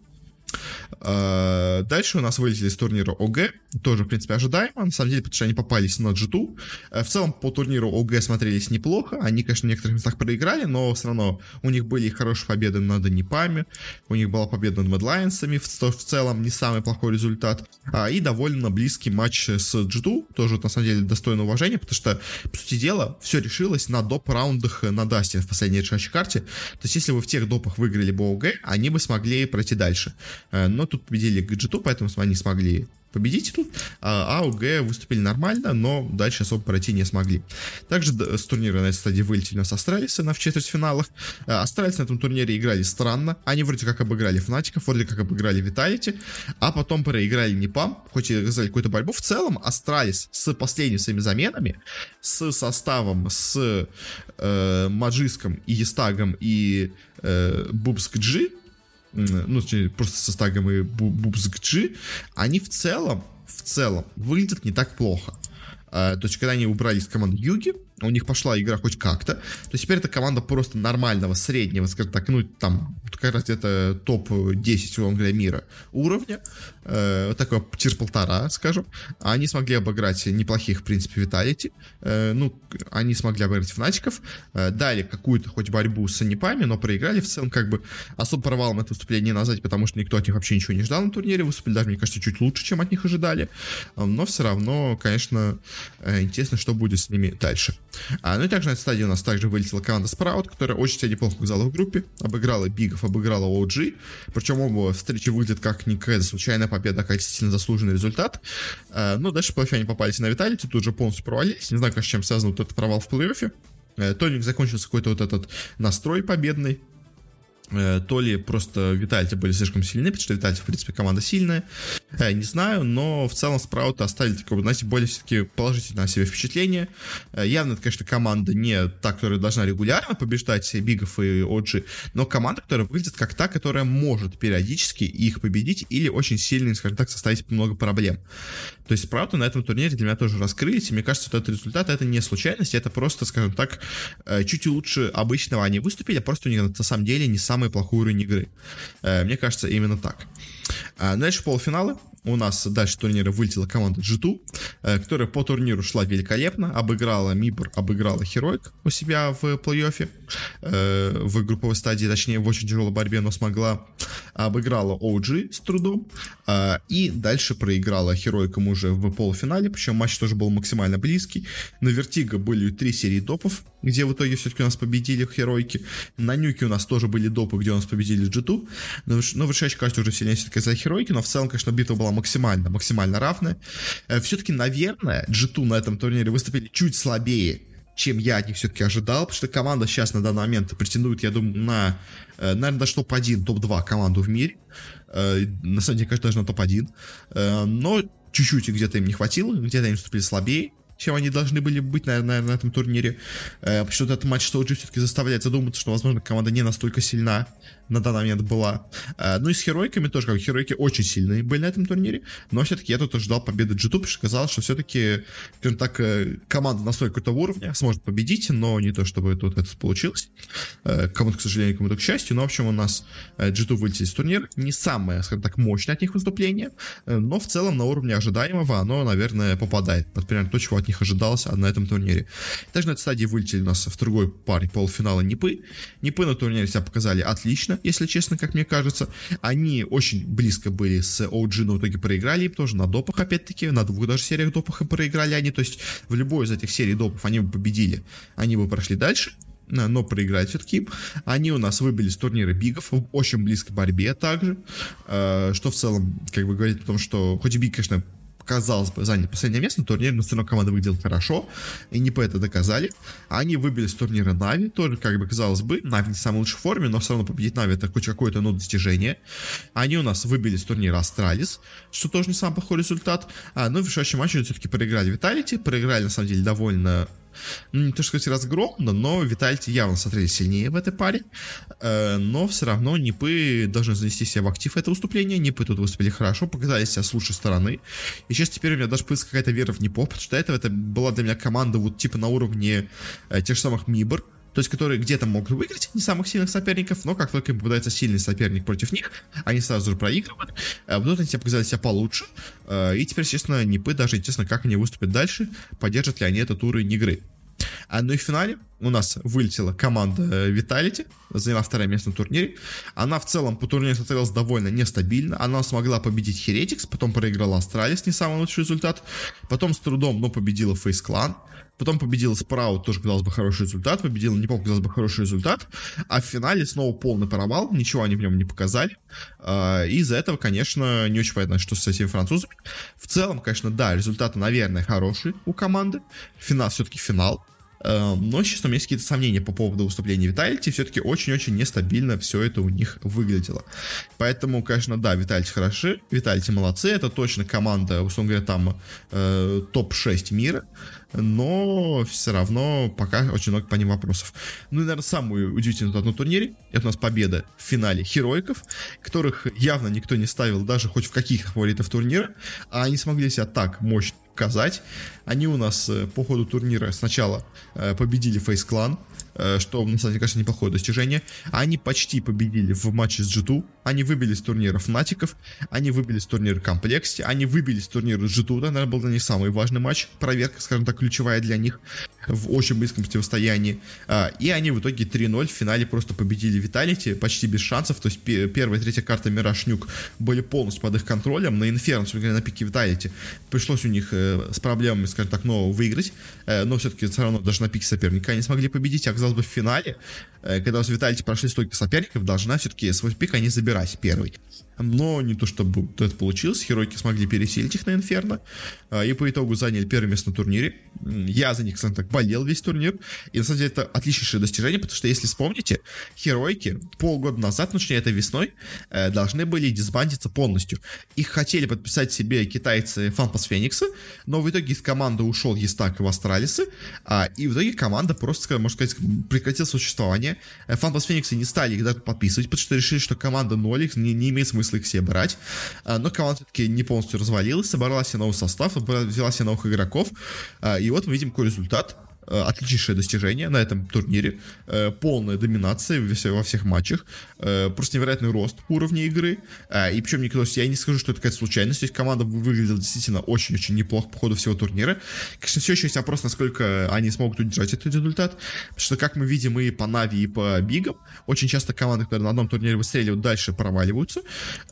A: А, дальше у нас вылетели с турнира ОГ, тоже, в принципе, ожидаемо, на самом деле, потому что они попались на G2. А, в целом, по турниру ОГ смотрелись неплохо, они, конечно, в некоторых местах проиграли, но все равно у них были хорошие победы над Непами, у них была победа над Медлайнсами, в, в целом не самый плохой результат, а, и довольно близкий матч с G2, тоже, на самом деле, достойно уважения, потому что, по сути дела, все решилось на доп-раундах на Дасте в последней решающей карте, то есть, если вы в тех допах выиграли бы OG, они бы смогли пройти дальше. Э, но тут победили G2, поэтому они смогли победить тут, а OG выступили нормально, но дальше особо пройти не смогли. Также с турнира на этой стадии вылетели у нас Астралисы на в четвертьфиналах. Э, Астралисы на этом турнире играли странно. Они вроде как обыграли Фнатиков, вроде как обыграли Vitality, а потом проиграли Непам, хоть и оказали какую-то борьбу. В целом Astralis с последними своими заменами, с составом, с э, Маджиском и Естагом и э, Бубск Джи ну, просто со стагом и Бубсгджи, они в целом, в целом выглядят не так плохо. А, то есть, когда они убрали из команды Юги, у них пошла игра хоть как-то. То теперь это команда просто нормального, среднего, скажем так, ну, там, как раз где-то топ-10, условно говоря, мира уровня. Э, такого тир полтора, скажем. Они смогли обыграть неплохих, в принципе, Виталити. Э, ну, они смогли обыграть Фнатиков. Э, дали какую-то хоть борьбу с Анипами, но проиграли в целом, как бы, особо провалом это выступление не назвать, потому что никто от них вообще ничего не ждал на турнире. Выступили даже, мне кажется, чуть лучше, чем от них ожидали. Э, но все равно, конечно, интересно, что будет с ними дальше. А, ну и также на этой стадии у нас также вылетела команда Sprout, которая очень себя неплохо показала в группе. Обыграла Бигов, обыграла OG. Причем оба встречи выглядят как не какая-то случайная победа, а как действительно заслуженный результат. А, ну, дальше плей они попались на Виталити, тут же полностью провалились. Не знаю, конечно, чем связан вот этот провал в плей-оффе. Э, Тоник закончился какой-то вот этот настрой победный. Э, то ли просто Витальти были слишком сильны, потому что Витальти, в принципе, команда сильная, э, не знаю, но в целом Спрауты оставили такое, знаете, более все-таки положительное о себе впечатление. Э, явно, это, конечно, команда не та, которая должна регулярно побеждать Бигов и Оджи, но команда, которая выглядит как та, которая может периодически их победить или очень сильно, скажем так, составить много проблем. То есть Спрауты на этом турнире для меня тоже раскрылись, и мне кажется, что этот результат это не случайность, это просто, скажем так, чуть лучше обычного они выступили, а просто у них на самом деле не самый плохой уровень игры. Э, мне кажется, именно так. А дальше полуфиналы у нас дальше турнира вылетела команда G2, э, которая по турниру шла великолепно, обыграла Мибор, обыграла Хероик у себя в плей-оффе, э, в групповой стадии, точнее в очень тяжелой борьбе, но смогла, обыграла OG с трудом, э, и дальше проиграла Хероикам уже в полуфинале, причем матч тоже был максимально близкий. На Вертиго были три серии допов, где в итоге все-таки у нас победили Херойки. На Нюке у нас тоже были допы, где у нас победили G2, но, но вышедший, кажется, уже сильнее все-таки за Херойки, но в целом, конечно, битва была максимально, максимально равная. Э, Все-таки, наверное, G2 на этом турнире выступили чуть слабее, чем я от них все-таки ожидал, потому что команда сейчас на данный момент претендует, я думаю, на, э, наверное, даже топ-1, топ-2 команду в мире. Э, на самом деле, конечно, даже на топ-1. Но чуть-чуть где-то им не хватило, где-то им выступили слабее чем они должны были быть, наверное, на этом турнире. Потому что этот матч с OG все-таки заставляет задуматься, что, возможно, команда не настолько сильна, на данный момент была. Э, ну и с херойками тоже, как херойки очень сильные были на этом турнире, но все-таки я тут ожидал победы G2, потому что казалось, что все-таки, скажем так, э, команда на столько-то уровня сможет победить, но не то, чтобы тут это получилось. Э, кому-то, к сожалению, кому-то к счастью, но, в общем, у нас G2 вылетели из турнира. Не самое, скажем так, мощное от них выступление, но в целом на уровне ожидаемого оно, наверное, попадает под примерно то, чего от них ожидалось на этом турнире. Также на этой стадии вылетели у нас в другой паре полуфинала Нипы. Нипы на турнире себя показали отлично, если честно, как мне кажется. Они очень близко были с OG, но в итоге проиграли им тоже на допах, опять-таки, на двух даже сериях допах и проиграли они. То есть в любой из этих серий допов они бы победили, они бы прошли дальше но проиграть все-таки. Они у нас выбили с турнира бигов в очень близкой борьбе также, э, что в целом как бы говорит о том, что хоть и BIG, конечно, казалось бы, заняли последнее место на но все равно команда выглядела хорошо, и не по это доказали. Они выбили с турнира Navi, тоже, как бы, казалось бы, Navi не в самой лучшей форме, но все равно победить Navi это хоть какое-то, ну, достижение. Они у нас выбили с турнира Astralis, что тоже не самый плохой результат. А, ну, в решающем матче все-таки проиграли Виталити, проиграли, на самом деле, довольно не то, что сказать, разгромно, но Витальти явно смотрелись сильнее в этой паре. Э, но все равно Нипы должны занести себя в актив это выступление. Нипы тут выступили хорошо, показали себя с лучшей стороны. И сейчас теперь у меня даже появилась какая-то вера в Нипо, потому что до этого это была для меня команда вот типа на уровне э, тех же самых Мибр, то есть которые где-то могут выиграть не самых сильных соперников, но как только им попадается сильный соперник против них, они сразу же проигрывают. А в Доте они показали себя получше, э, и теперь, естественно, Нипы даже интересно, как они выступят дальше, поддержат ли они этот уровень игры. А ну и в финале у нас вылетела команда Vitality, заняла второе место на турнире. Она в целом по турниру смотрелась довольно нестабильно. Она смогла победить Heretics, потом проиграла Astralis, не самый лучший результат. Потом с трудом, но победила FaZe Clan. Потом победила Sprout, тоже, казалось бы, хороший результат. Победила не помню, казалось бы, хороший результат. А в финале снова полный провал. Ничего они в нем не показали. А, из-за этого, конечно, не очень понятно, что с этими французами. В целом, конечно, да, результаты, наверное, хорошие у команды. Финал все-таки финал. Эм, но, честно, у меня есть какие-то сомнения по поводу выступления Витальти. Все-таки очень-очень нестабильно все это у них выглядело. Поэтому, конечно, да, Витальти хороши, Витальти молодцы. Это точно команда, условно говоря, там э, топ-6 мира. Но все равно пока очень много по ним вопросов. Ну и, наверное, самую удивительную на турнире, это у нас победа в финале Хероиков, которых явно никто не ставил даже хоть в каких фаворитов турнира, а они смогли себя так мощно показать. Они у нас э, по ходу турнира сначала э, победили Clan, Э, что, на самом деле, конечно, неплохое достижение. Они почти победили в матче с G2, они выбили с турнира Фнатиков, они выбили с турнира Complexity, они выбили с турнира G2, да, наверное, был для них самый важный матч, проверка, скажем так, ключевая для них в очень близком противостоянии. А, и они в итоге 3-0 в финале просто победили Виталити почти без шансов, то есть первая и третья карта Мираж были полностью под их контролем, на Инферно, на пике Виталити пришлось у них э, с проблемами, скажем так, но выиграть, э, но все-таки все равно даже на пике соперника они смогли победить, а казалось бы, в финале, э, когда у Виталити прошли столько соперников, должна все-таки свой пик они забирать первый. Но не то чтобы это получилось, Херойки смогли пересилить их на Инферно, э, и по итогу заняли первое место на турнире. Я за них, кстати, так болел весь турнир, и на самом деле это отличнейшее достижение, потому что, если вспомните, Херойки полгода назад, ну, точнее, это весной, э, должны были дисбандиться полностью. Их хотели подписать себе китайцы Фанпас Феникса, но в итоге из команды ушел Естак и Астралисы, а, и в итоге команда просто, можно сказать, прекратила существование. Фанпас Фениксы не стали их даже подписывать, потому что решили, что команда 0 их не, не имеет смысла их себе брать. А, но команда все-таки не полностью развалилась, собрала себе новый состав, взяла себе новых игроков, а, и вот мы видим какой результат. Э, отличнейшее достижение на этом турнире, э, полная доминация во всех матчах, э, просто невероятный рост уровня игры, и причем никто, я не скажу, что это какая-то случайность, то есть команда выглядела действительно очень-очень неплохо по ходу всего турнира. Конечно, все еще есть вопрос, насколько они смогут удержать этот результат, потому что, как мы видим и по Нави, и по Бигам, очень часто команды, которые на одном турнире выстреливают, дальше проваливаются,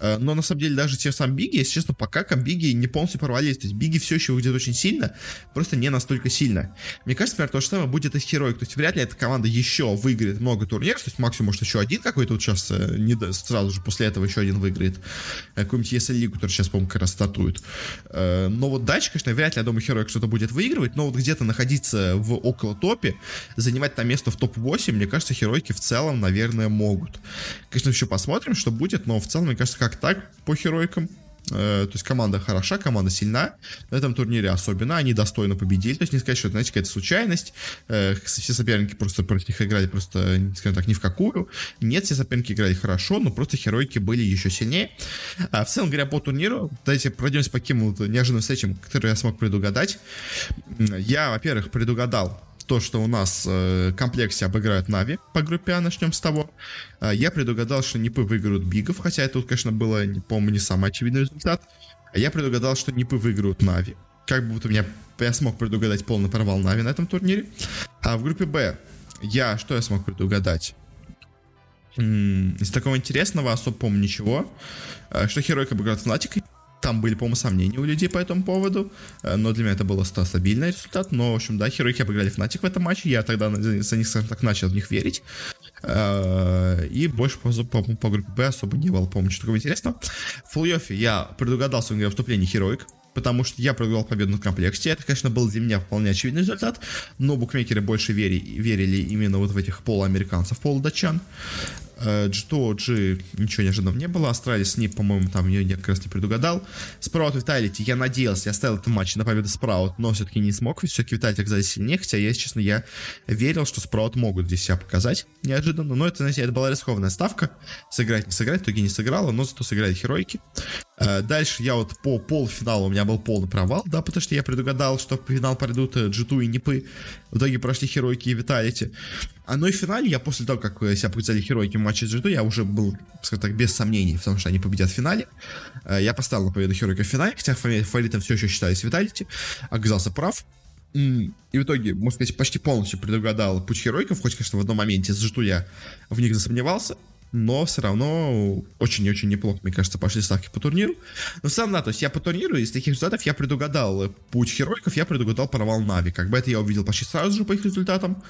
A: но на самом деле даже те сам Биги, если честно, пока Биги не полностью провалились, то есть Биги все еще выглядят очень сильно, просто не настолько сильно. Мне кажется, например, то же самое будет и с Heroic. То есть вряд ли эта команда еще выиграет много турниров. То есть максимум, может, еще один какой-то вот сейчас э, не, сразу же после этого еще один выиграет. Э, какую-нибудь ESL лигу, который сейчас, по-моему, как раз стартует. Э, но вот дальше, конечно, вряд ли, я думаю, Heroic что-то будет выигрывать. Но вот где-то находиться в около топе, занимать там место в топ-8, мне кажется, Heroic в целом, наверное, могут. Конечно, еще посмотрим, что будет, но в целом, мне кажется, как так по Heroicам Э, то есть команда хороша, команда сильна. На этом турнире особенно они достойно победили. То есть не сказать, что это, знаете, какая-то случайность. Э, все соперники просто против них играли просто, скажем так, ни в какую. Нет, все соперники играли хорошо, но просто херойки были еще сильнее. А в целом, говоря по турниру, давайте пройдемся по каким вот неожиданным встречам, которые я смог предугадать. Я, во-первых, предугадал то, что у нас э, Complexity обыграют Navi по группе А, начнем с того. Э, я предугадал, что Нипы выиграют Бигов, хотя тут, конечно, было, по-моему, не самый очевидный результат. А я предугадал, что Нипы выиграют Navi. Как бы вот у меня я смог предугадать полный провал Navi на этом турнире. А в группе Б я что я смог предугадать? Из такого интересного особо, помню, ничего. Э, что Херойка обыграет Fnatic, там были, по-моему, сомнения у людей по этому поводу, э, но для меня это был стабильный результат. Но, в общем, да, Хероики обыграли Фнатик в этом матче, я тогда за них, скажем так, начал в них верить. Э, и больше по, по, по группе Б особо не было, помню, что такого интересного. В фулл я предугадал в вступлении Хероик, потому что я предугадал победу на комплекте. Это, конечно, был для меня вполне очевидный результат, но букмекеры больше вери, верили именно вот в этих полуамериканцев, полудатчан. G2, G ничего неожиданного не было. Astralis с NiP, по-моему, там я, я как раз не предугадал. Sprout Vitality, я надеялся, я ставил этот матч на победу Sprout, но все-таки не смог, все-таки Vitality оказались сильнее, хотя, если честно, я верил, что Sprout могут здесь себя показать неожиданно, но это, знаете, это была рискованная ставка, сыграть, не сыграть, в итоге не сыграла, но зато сыграли херойки. Э, дальше я вот по полуфиналу у меня был полный провал, да, потому что я предугадал, что в финал пройдут G2 э, и Нипы. В итоге прошли Херойки и Виталити. А ну и в финале я после того, как себя показали Херойки в матче с G2, я уже был, скажем так, без сомнений в том, что они победят в финале. Э, я поставил на победу Херойка в финале, хотя фаворитом все еще считались Виталити. Оказался прав. И в итоге, можно сказать, почти полностью предугадал путь Херойков, хоть, конечно, в одном моменте с G2 я в них засомневался но все равно очень-очень неплохо, мне кажется, пошли ставки по турниру. Но в целом, да, то есть я по турниру из таких результатов я предугадал путь Херойков, я предугадал провал Нави. Как бы это я увидел почти сразу же по их результатам.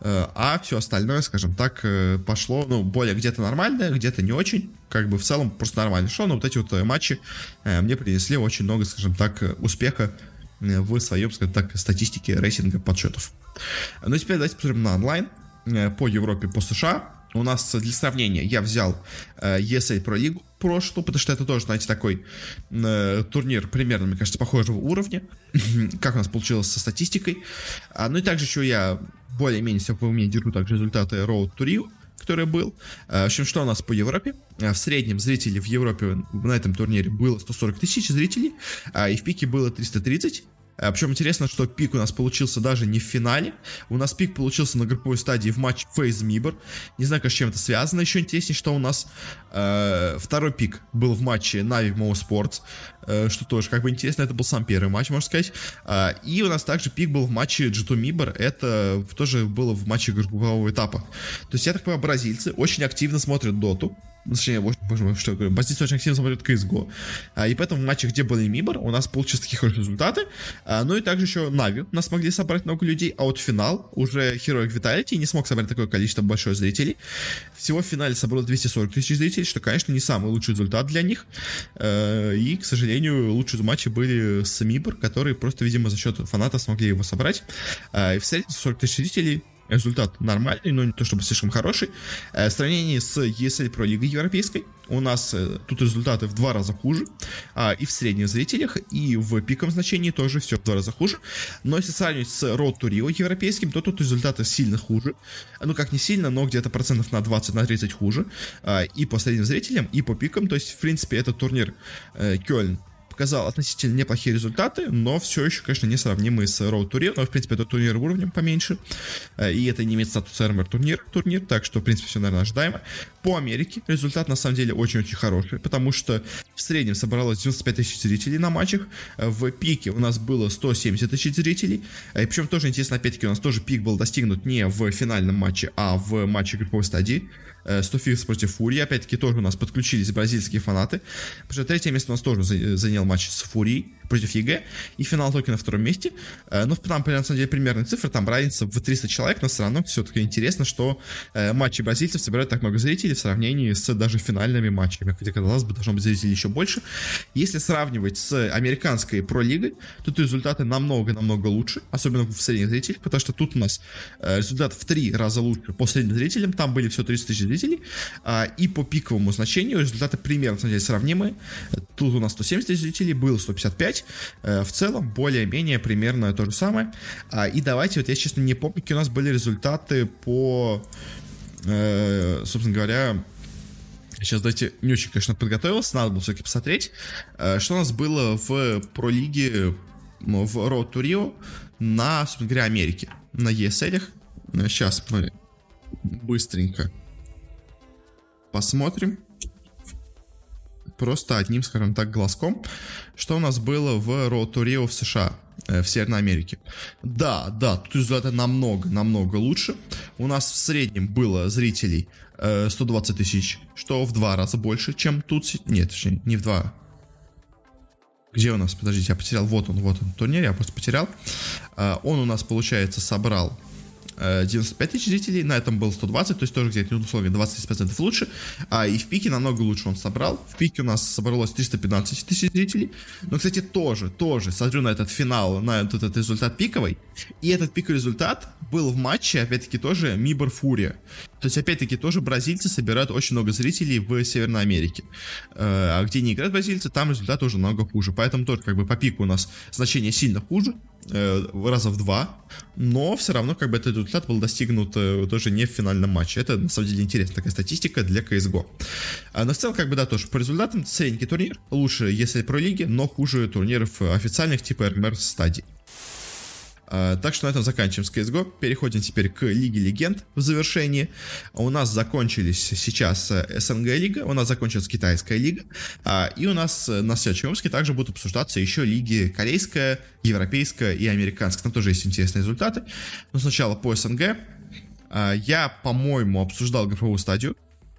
A: Э, а все остальное, скажем так, э, пошло, ну, более где-то нормально, где-то не очень. Как бы в целом просто нормально шло, но вот эти вот э, матчи мне принесли очень много, скажем так, успеха в своем, скажем так, статистике рейтинга подсчетов. Ну, теперь давайте посмотрим на онлайн по Европе, по США У нас для сравнения я взял э, ESL Pro League прошлую, потому что это тоже, знаете, такой э, турнир примерно, мне кажется, похожего уровня. <laughs> как у нас получилось со статистикой. А, ну и также еще я более-менее все по уме держу также результаты Road to Rio, который был. А, в общем, что у нас по Европе? А, в среднем зрителей в Европе на этом турнире было 140 тысяч зрителей, а, и в пике было 330. А, Причем интересно, что пик у нас получился даже не в финале. У нас пик получился на групповой стадии в матче Фейз Мибор. Не знаю, как с чем это связано. Еще интереснее, что у нас э, второй пик был в матче Нави Mo Sports. Э, что тоже как бы интересно. Это был сам первый матч, можно сказать. Э, и у нас также пик был в матче G2 Мибор. Это тоже было в матче группового этапа. То есть, я так понимаю, бразильцы очень активно смотрят доту. Точнее, боже мой, что я говорю, бразильцы очень активно смотрят CSGO. А, и поэтому в матчах, где были Мибор, у нас получились такие хорошие результаты. А, ну и также еще Нави нас смогли собрать много людей, а вот финал уже Heroic Vitality не смог собрать такое количество большое зрителей. Всего в финале собрало 240 тысяч зрителей, что, конечно, не самый лучший результат для них. А, и, к сожалению, лучшие матчи были с Мибор, которые просто, видимо, за счет фанатов смогли его собрать. И в среднем 40 тысяч зрителей результат нормальный, но не то чтобы слишком хороший. Э, в сравнении с ESL Pro Лигой Европейской у нас э, тут результаты в два раза хуже, а, и в средних зрителях, и в пиковом значении тоже все в два раза хуже. Но если сравнивать с Road to Rio европейским, то тут результаты сильно хуже. Ну, как не сильно, но где-то процентов на 20, на 30 хуже. А, и по средним зрителям, и по пикам. То есть, в принципе, этот турнир э, Кёльн показал относительно неплохие результаты, но все еще, конечно, не сравнимые с Road Rio, но, в принципе, это турнир уровнем поменьше, э, и это не имеет статуса РМР турнир, турнир, так что, в принципе, все, наверное, ожидаемо. По Америке результат, на самом деле, очень-очень хороший, потому что в среднем собралось 95 тысяч зрителей на матчах, в пике у нас было 170 тысяч зрителей, э, и причем тоже интересно, опять-таки, у нас тоже пик был достигнут не в финальном матче, а в матче групповой стадии, 100 Thieves против Фурии. Опять-таки тоже у нас подключились бразильские фанаты. Потому что третье место у нас тоже занял матч с Фурией против EG, и финал только на втором месте. Э, но там, на самом деле, примерные цифры, там разница в 300 человек, но все равно все-таки интересно, что э, матчи бразильцев собирают так много зрителей в сравнении с даже финальными матчами, хотя, казалось бы, должно быть зрителей еще больше. Если сравнивать с американской про-лигой, то тут результаты намного-намного лучше, особенно в средних зрителях, потому что тут у нас э, результат в три раза лучше по средним зрителям, там были все 30 тысяч зрителей, а, и по пиковому значению результаты примерно, на самом деле, сравнимые. Тут у нас 170 тысяч зрителей, было 155, 5. Э, в целом, более-менее примерно то же самое. А, и давайте, вот я, честно, не помню, какие у нас были результаты по, э, собственно говоря, Сейчас, давайте, не очень, конечно, подготовился, надо было все-таки посмотреть, э, что у нас было в пролиге в Road to Rio на, собственно говоря, Америке, на ESL. Сейчас мы быстренько посмотрим просто одним, скажем так, глазком, что у нас было в Rio в США, э, в Северной Америке. Да, да, тут результаты намного, намного лучше. У нас в среднем было зрителей 120 э, тысяч, что в два раза больше, чем тут. Нет, точнее, не в два. Где у нас? Подождите, я потерял. Вот он, вот он, турнир, я просто потерял. Э, он у нас, получается, собрал 95 э, тысяч зрителей, на этом был 120, то есть тоже где-то, ну, условия 20% лучше, а и в пике намного лучше он собрал, в пике у нас собралось 315 тысяч зрителей, но, кстати, тоже, тоже, смотрю на этот финал, на этот, этот результат пиковый, и этот пиковый результат был в матче, опять-таки, тоже Мибор Фурия, то есть, опять-таки, тоже бразильцы собирают очень много зрителей в Северной Америке, э, а где не играют бразильцы, там результат уже намного хуже, поэтому тоже, как бы, по пику у нас значение сильно хуже, э, раза в два, но все равно как бы этот результат был достигнут э, тоже не в финальном матче. Это на самом деле интересная такая статистика для CSGO. А, но в целом как бы да, тоже по результатам средненький турнир, лучше если про лиги, но хуже турниров официальных типа РМР стадий. Uh, так что на этом заканчиваем с CSGO. Переходим теперь к Лиге Легенд в завершении. У нас закончились сейчас э, СНГ Лига, у нас закончилась Китайская Лига, uh, и у нас э, на следующем выпуске также будут обсуждаться еще лиги Корейская, Европейская и Американская. Там тоже есть интересные результаты. Но сначала по СНГ. Я, по-моему, обсуждал групповую стадию.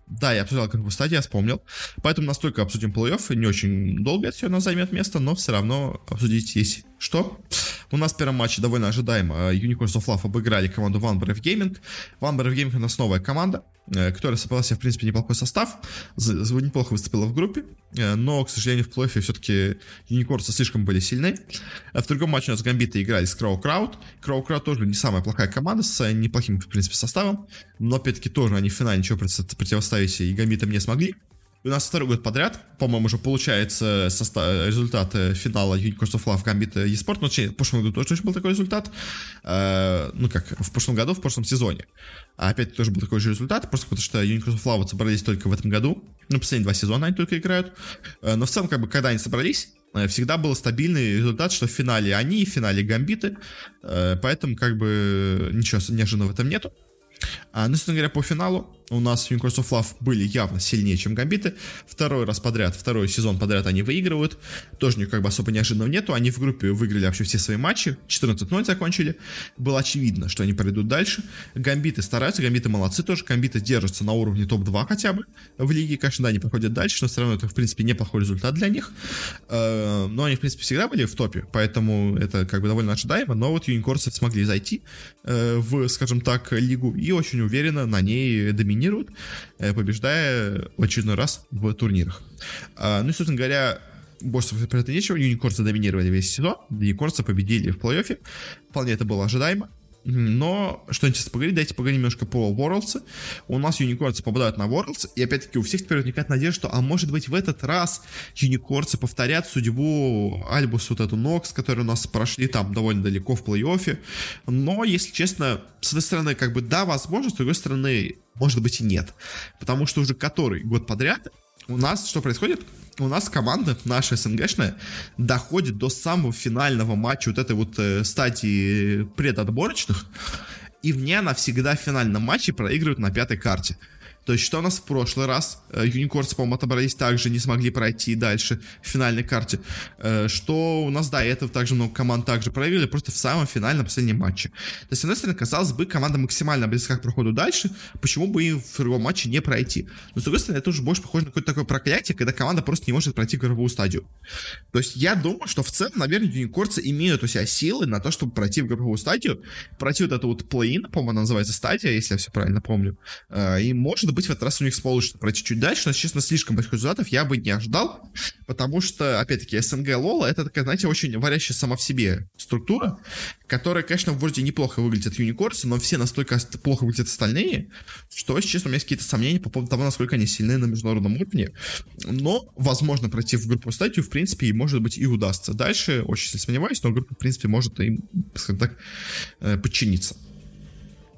A: Да, я обсуждал групповую стадию, я вспомнил. Поэтому настолько обсудим плей-офф. Не очень долго это все нас займет место, но все равно обсудить есть что. У нас в первом матче довольно ожидаемо Unicorns of Love обыграли команду One Brave Gaming. One Brave Gaming у нас новая команда. Которая собрала себе, в принципе, неплохой состав, неплохо выступила в группе, но, к сожалению, в плей-оффе все-таки юникорсы слишком были сильны. В другом матче у нас гамбиты играли с Кроу Крауд. Кроу Крауд тоже не самая плохая команда с неплохим, в принципе, составом, но, опять-таки, тоже они в финале ничего противоставить и гамбитам не смогли. У нас второй год подряд, по-моему, уже получается состав, результат финала Unicorns of Love Gambit eSport. Ну, в прошлом году тоже был такой результат. Э, ну, как, в прошлом году, в прошлом сезоне. А опять тоже был такой же результат, просто потому что Unicorns of Love собрались только в этом году. Ну, последние два сезона они только играют. Э, но в целом, как бы, когда они собрались, э, всегда был стабильный результат, что в финале они, в финале гамбиты, э, поэтому как бы ничего неожиданного в этом нету. А, ну, собственно говоря, по финалу у нас Unicorns of Love были явно сильнее, чем Гамбиты. Второй раз подряд, второй сезон подряд они выигрывают. Тоже как бы особо неожиданного нету. Они в группе выиграли вообще все свои матчи. 14-0 закончили. Было очевидно, что они пройдут дальше. Гамбиты стараются, Гамбиты молодцы тоже. Гамбиты держатся на уровне топ-2 хотя бы в лиге. Конечно, да, они проходят дальше, но все равно это, в принципе, неплохой результат для них. Э, но они, в принципе, всегда были в топе, поэтому это как бы довольно ожидаемо. Но вот Юникорсы смогли зайти э, в, скажем так, лигу и очень уверенно на ней доминируют, э, побеждая в очередной раз в турнирах. А, ну и, собственно говоря, больше про это нечего. Юникорсы доминировали весь сезон. Юникорсы победили в плей-оффе. Вполне это было ожидаемо. Но, что интересно поговорить, давайте поговорим немножко по Worlds. У нас юникорцы попадают на Worlds, и опять-таки у всех теперь возникает надежда, что, а может быть в этот раз юникорцы повторят судьбу Альбус вот эту Нокс, которые у нас прошли там довольно далеко в плей-оффе. Но, если честно, с одной стороны, как бы да, возможно, с другой стороны, может быть и нет. Потому что уже который год подряд у нас что происходит? у нас команда, наша СНГшная, доходит до самого финального матча вот этой вот э, стадии предотборочных, и в ней она всегда в финальном матче проигрывает на пятой карте. То есть, что у нас в прошлый раз? Юникорсы, по-моему, отобрались также, не смогли пройти дальше в финальной карте. Э, что у нас, да, это также много команд также проиграли, просто в самом финальном последнем матче. То есть, с одной стороны, казалось бы, команда максимально близка к проходу дальше, почему бы им в другом матче не пройти? Но, с другой стороны, это уже больше похоже на какое-то такое проклятие, когда команда просто не может пройти групповую стадию. То есть, я думаю, что в целом, наверное, юникорцы имеют у себя силы на то, чтобы пройти в групповую стадию, пройти вот эту вот плей-ин, по-моему, она называется стадия, если я все правильно помню. Э, и, может быть, в этот раз у них получится пройти чуть дальше, но, честно, слишком больших результатов я бы не ожидал, потому что, опять-таки, СНГ Лола — это такая, знаете, очень варящая сама в себе структура, которая, конечно, вроде неплохо выглядит от Юникорса, но все настолько плохо выглядят остальные, что, честно, у меня есть какие-то сомнения по поводу того, насколько они сильны на международном уровне. Но, возможно, пройти в группу статью, в принципе, и, может быть, и удастся. Дальше, очень сильно сомневаюсь, но группа, в принципе, может им, скажем так, э, подчиниться.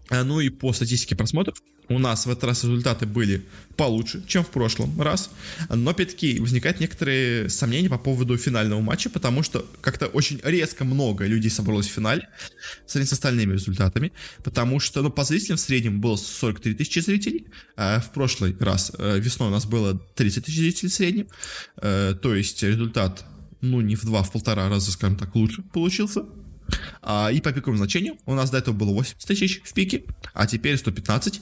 A: А, ну и по статистике просмотров, у нас в этот раз результаты были получше, чем в прошлом раз. Но, опять-таки, возникают некоторые сомнения по поводу финального матча, потому что как-то очень резко много людей собралось в финале в с остальными результатами, потому что, ну, по зрителям в среднем было 43 тысячи зрителей, а в прошлый раз э, весной у нас было 30 тысяч зрителей в среднем, э, то есть результат, ну, не в два, в полтора раза, скажем так, лучше получился. А, и по пиковым значениям у нас до этого было 80 тысяч в пике, а теперь 115.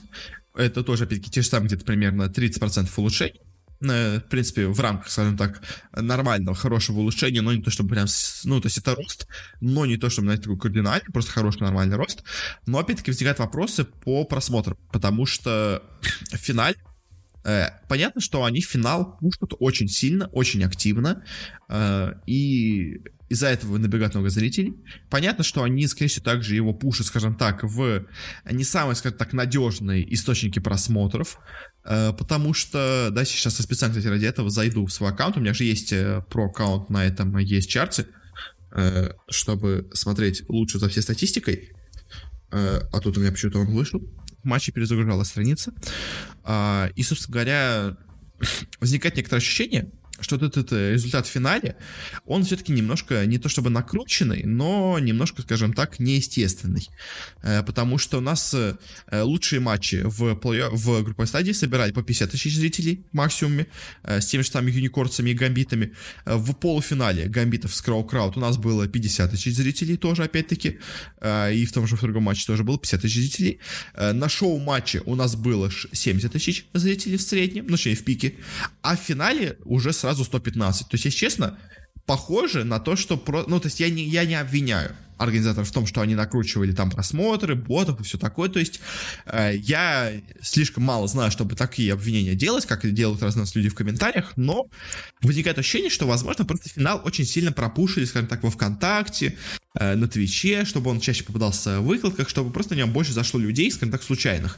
A: Это тоже, опять-таки, те же самые где-то примерно 30% улучшений. Э, в принципе, в рамках, скажем так, нормального, хорошего улучшения, но не то, чтобы прям, ну, то есть это рост, но не то, чтобы, знаете, такой кардинальный, просто хороший, нормальный рост. Но, опять-таки, возникают вопросы по просмотрам, потому что в финале э, Понятно, что они финал пушат очень сильно, очень активно, э, и из-за этого набегает много зрителей. Понятно, что они, скорее всего, также его пушат, скажем так, в не самые, скажем так, надежные источники просмотров, э, потому что, да, сейчас я специально, кстати, ради этого зайду в свой аккаунт, у меня же есть э, про аккаунт на этом, есть чарте, э, чтобы смотреть лучше за всей статистикой, а тут у меня почему-то он вышел, в матче перезагружалась страница, а, и, собственно говоря, <laughs> возникает некоторое ощущение, что этот э, результат в финале, он все-таки немножко не то чтобы накрученный, но немножко, скажем так, неестественный. Э, потому что у нас э, лучшие матчи в, в групповой стадии собирали по 50 тысяч зрителей максимуме, с теми же самыми юникорцами и гамбитами. В полуфинале гамбитов с Крау Крауд у нас было 50 тысяч зрителей тоже, опять-таки. И в том же в другом матче тоже было 50 тысяч зрителей. На шоу-матче у нас было 70 тысяч зрителей в среднем, ну, точнее, в пике. А в финале уже сразу 115. То есть, если честно, похоже на то, что... Про... Ну, то есть я не, я не обвиняю. организаторов в том, что они накручивали там просмотры, ботов и все такое. То есть э, я слишком мало знаю, чтобы такие обвинения делать, как делают разные люди в комментариях, но возникает ощущение, что, возможно, просто финал очень сильно пропушили, скажем так, во ВКонтакте, э, на Твиче, чтобы он чаще попадался в выкладках, чтобы просто на нем больше зашло людей, скажем так, случайных.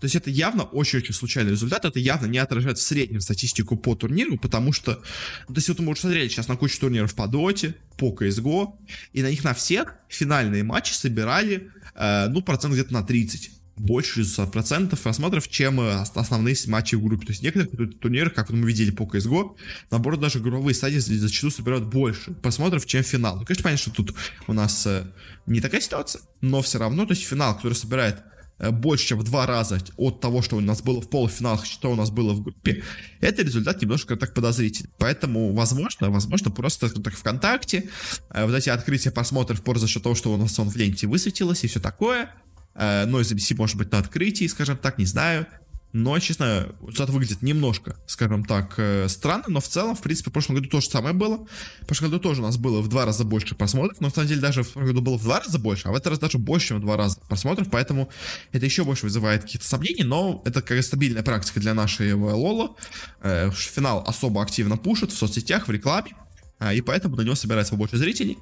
A: То есть это явно очень-очень случайный результат, это явно не отражает в среднем статистику по турниру, потому что, то есть вот мы уже смотрели сейчас на кучу турниров по Доте, по CSGO, и на них на всех финальные матчи собирали, э, ну, процент где-то на 30 больше процентов просмотров, чем э, основные матчи в группе. То есть некоторые турниры, как мы видели по CSGO, наоборот, даже групповые стадии зачастую собирают больше просмотров, чем финал. Ну, конечно, понятно, что тут у нас э, не такая ситуация, но все равно, то есть финал, который собирает Э, больше, чем в два раза от того, что у нас было в полуфиналах, что у нас было в группе, это результат немножко так подозрительный. Поэтому, возможно, возможно, просто так ВКонтакте, вот эти открытия просмотров просто за счет того, что у нас он в ленте высветилось и все такое, но из ABC может быть на открытии, скажем так, не знаю, но, честно, результат выглядит немножко, скажем так, э, странно, но в целом, в принципе, в прошлом году то же самое было. В прошлом году тоже у нас было в два раза больше просмотров, но, на самом деле, даже в прошлом году было в два раза больше, а в этот раз даже больше, чем в два раза просмотров, поэтому это еще больше вызывает какие-то сомнений, но это как стабильная практика для нашей Лола. Э, финал особо активно пушит в соцсетях, в рекламе, э, и поэтому на него собирается побольше зрителей.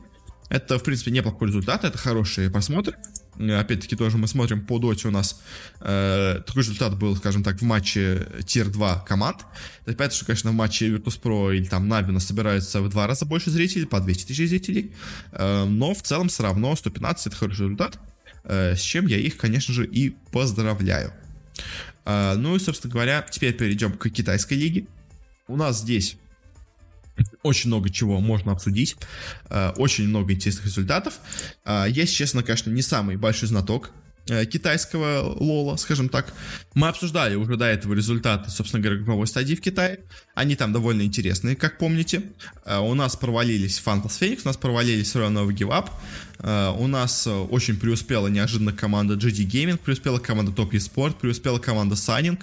A: Это, в принципе, неплохой результат, это хорошие просмотры. Э, опять-таки тоже мы смотрим по доте у нас э, такой результат был, скажем так, в матче тир 2 команд. То есть понятно, что, конечно, в матче Virtus.pro или там нас собирается в два раза больше зрителей, по 200 тысяч зрителей. Э, но в целом все равно 115 это хороший результат, э, с чем я их, конечно же, и поздравляю. Э, ну и, собственно говоря, теперь перейдем к китайской лиге. У нас здесь очень много чего можно обсудить, э, очень много интересных результатов. Э, я, честно, конечно, не самый большой знаток китайского лола, скажем так. Мы обсуждали уже до этого результаты, собственно говоря, групповой стадии в Китае. Они там довольно интересные, как помните. У нас провалились Fantas Phoenix, у нас провалились Run of Give Up. У нас очень преуспела неожиданно команда GD Gaming, преуспела команда Top eSport, преуспела команда Signing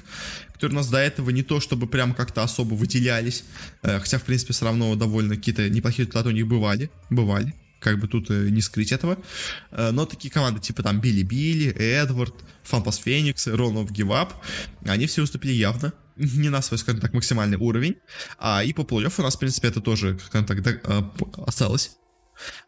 A: которые у нас до этого не то чтобы прям как-то особо выделялись, э, хотя, в принципе, все равно довольно какие-то неплохие результаты у них бывали, бывали, как бы тут э, не скрыть этого. Э, но такие команды типа там Билли Билли, Эдвард, Фантас Феникс, Рон of Give Up, они все выступили явно <laughs> не на свой, скажем так, максимальный уровень. А и по плей у нас, в принципе, это тоже, скажем так, осталось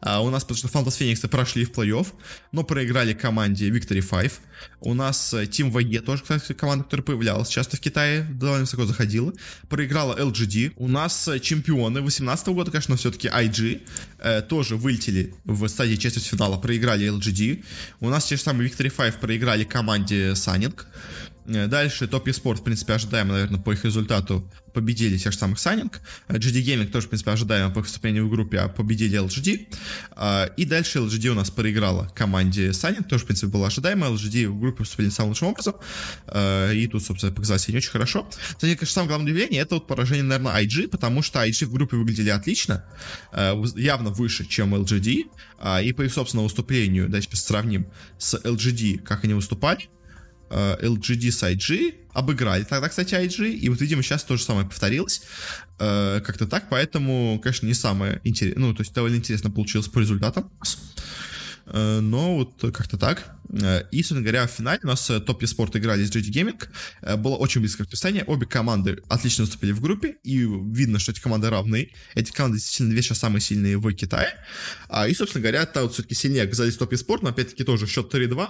A: а у нас, потому что Fantasy Phoenix прошли в плей-офф, но проиграли команде Victory 5. У нас э, Team VE тоже, кстати, команда, которая появлялась часто в Китае, довольно высоко заходила. Проиграла LGD. У нас э, чемпионы 18 года, конечно, все-таки IG. Э, тоже вылетели в стадии четвертьфинала, проиграли LGD. У нас те же самые Victory 5 проиграли команде Sunning. Э, дальше Топ Спорт, в принципе, ожидаемо, наверное, по их результату победили тех же самых Санинг. GD Gaming тоже, в принципе, ожидаемо по их выступлению в группе, а победили LGD. А, и дальше LGD у нас проиграла команде Санинг, тоже, в принципе, было ожидаемо. LGD в группе выступили самым лучшим образом. И тут, собственно, показалось не очень хорошо. Кстати, конечно, самое главное удивление, это вот поражение, наверное, IG, потому что IG в группе выглядели отлично, явно выше, чем LGD. И по их собственному выступлению, давайте сравним с LGD, как они выступали. Э, LGD с IG, обыграли тогда, кстати, IG, и вот, видимо, сейчас то же самое повторилось, э, как-то так, поэтому, конечно, не самое интересное, ну, то есть довольно интересно получилось по результатам, э, но вот как-то так. И, собственно говоря, в финале у нас топ спорт играли с GT Gaming. Было очень близкое противостояние. Обе команды отлично выступили в группе, и видно, что эти команды равны. Эти команды действительно две сейчас самые сильные в Китае. А, и, собственно говоря, та вот все-таки сильнее оказались топ спорт, но опять-таки тоже счет 3-2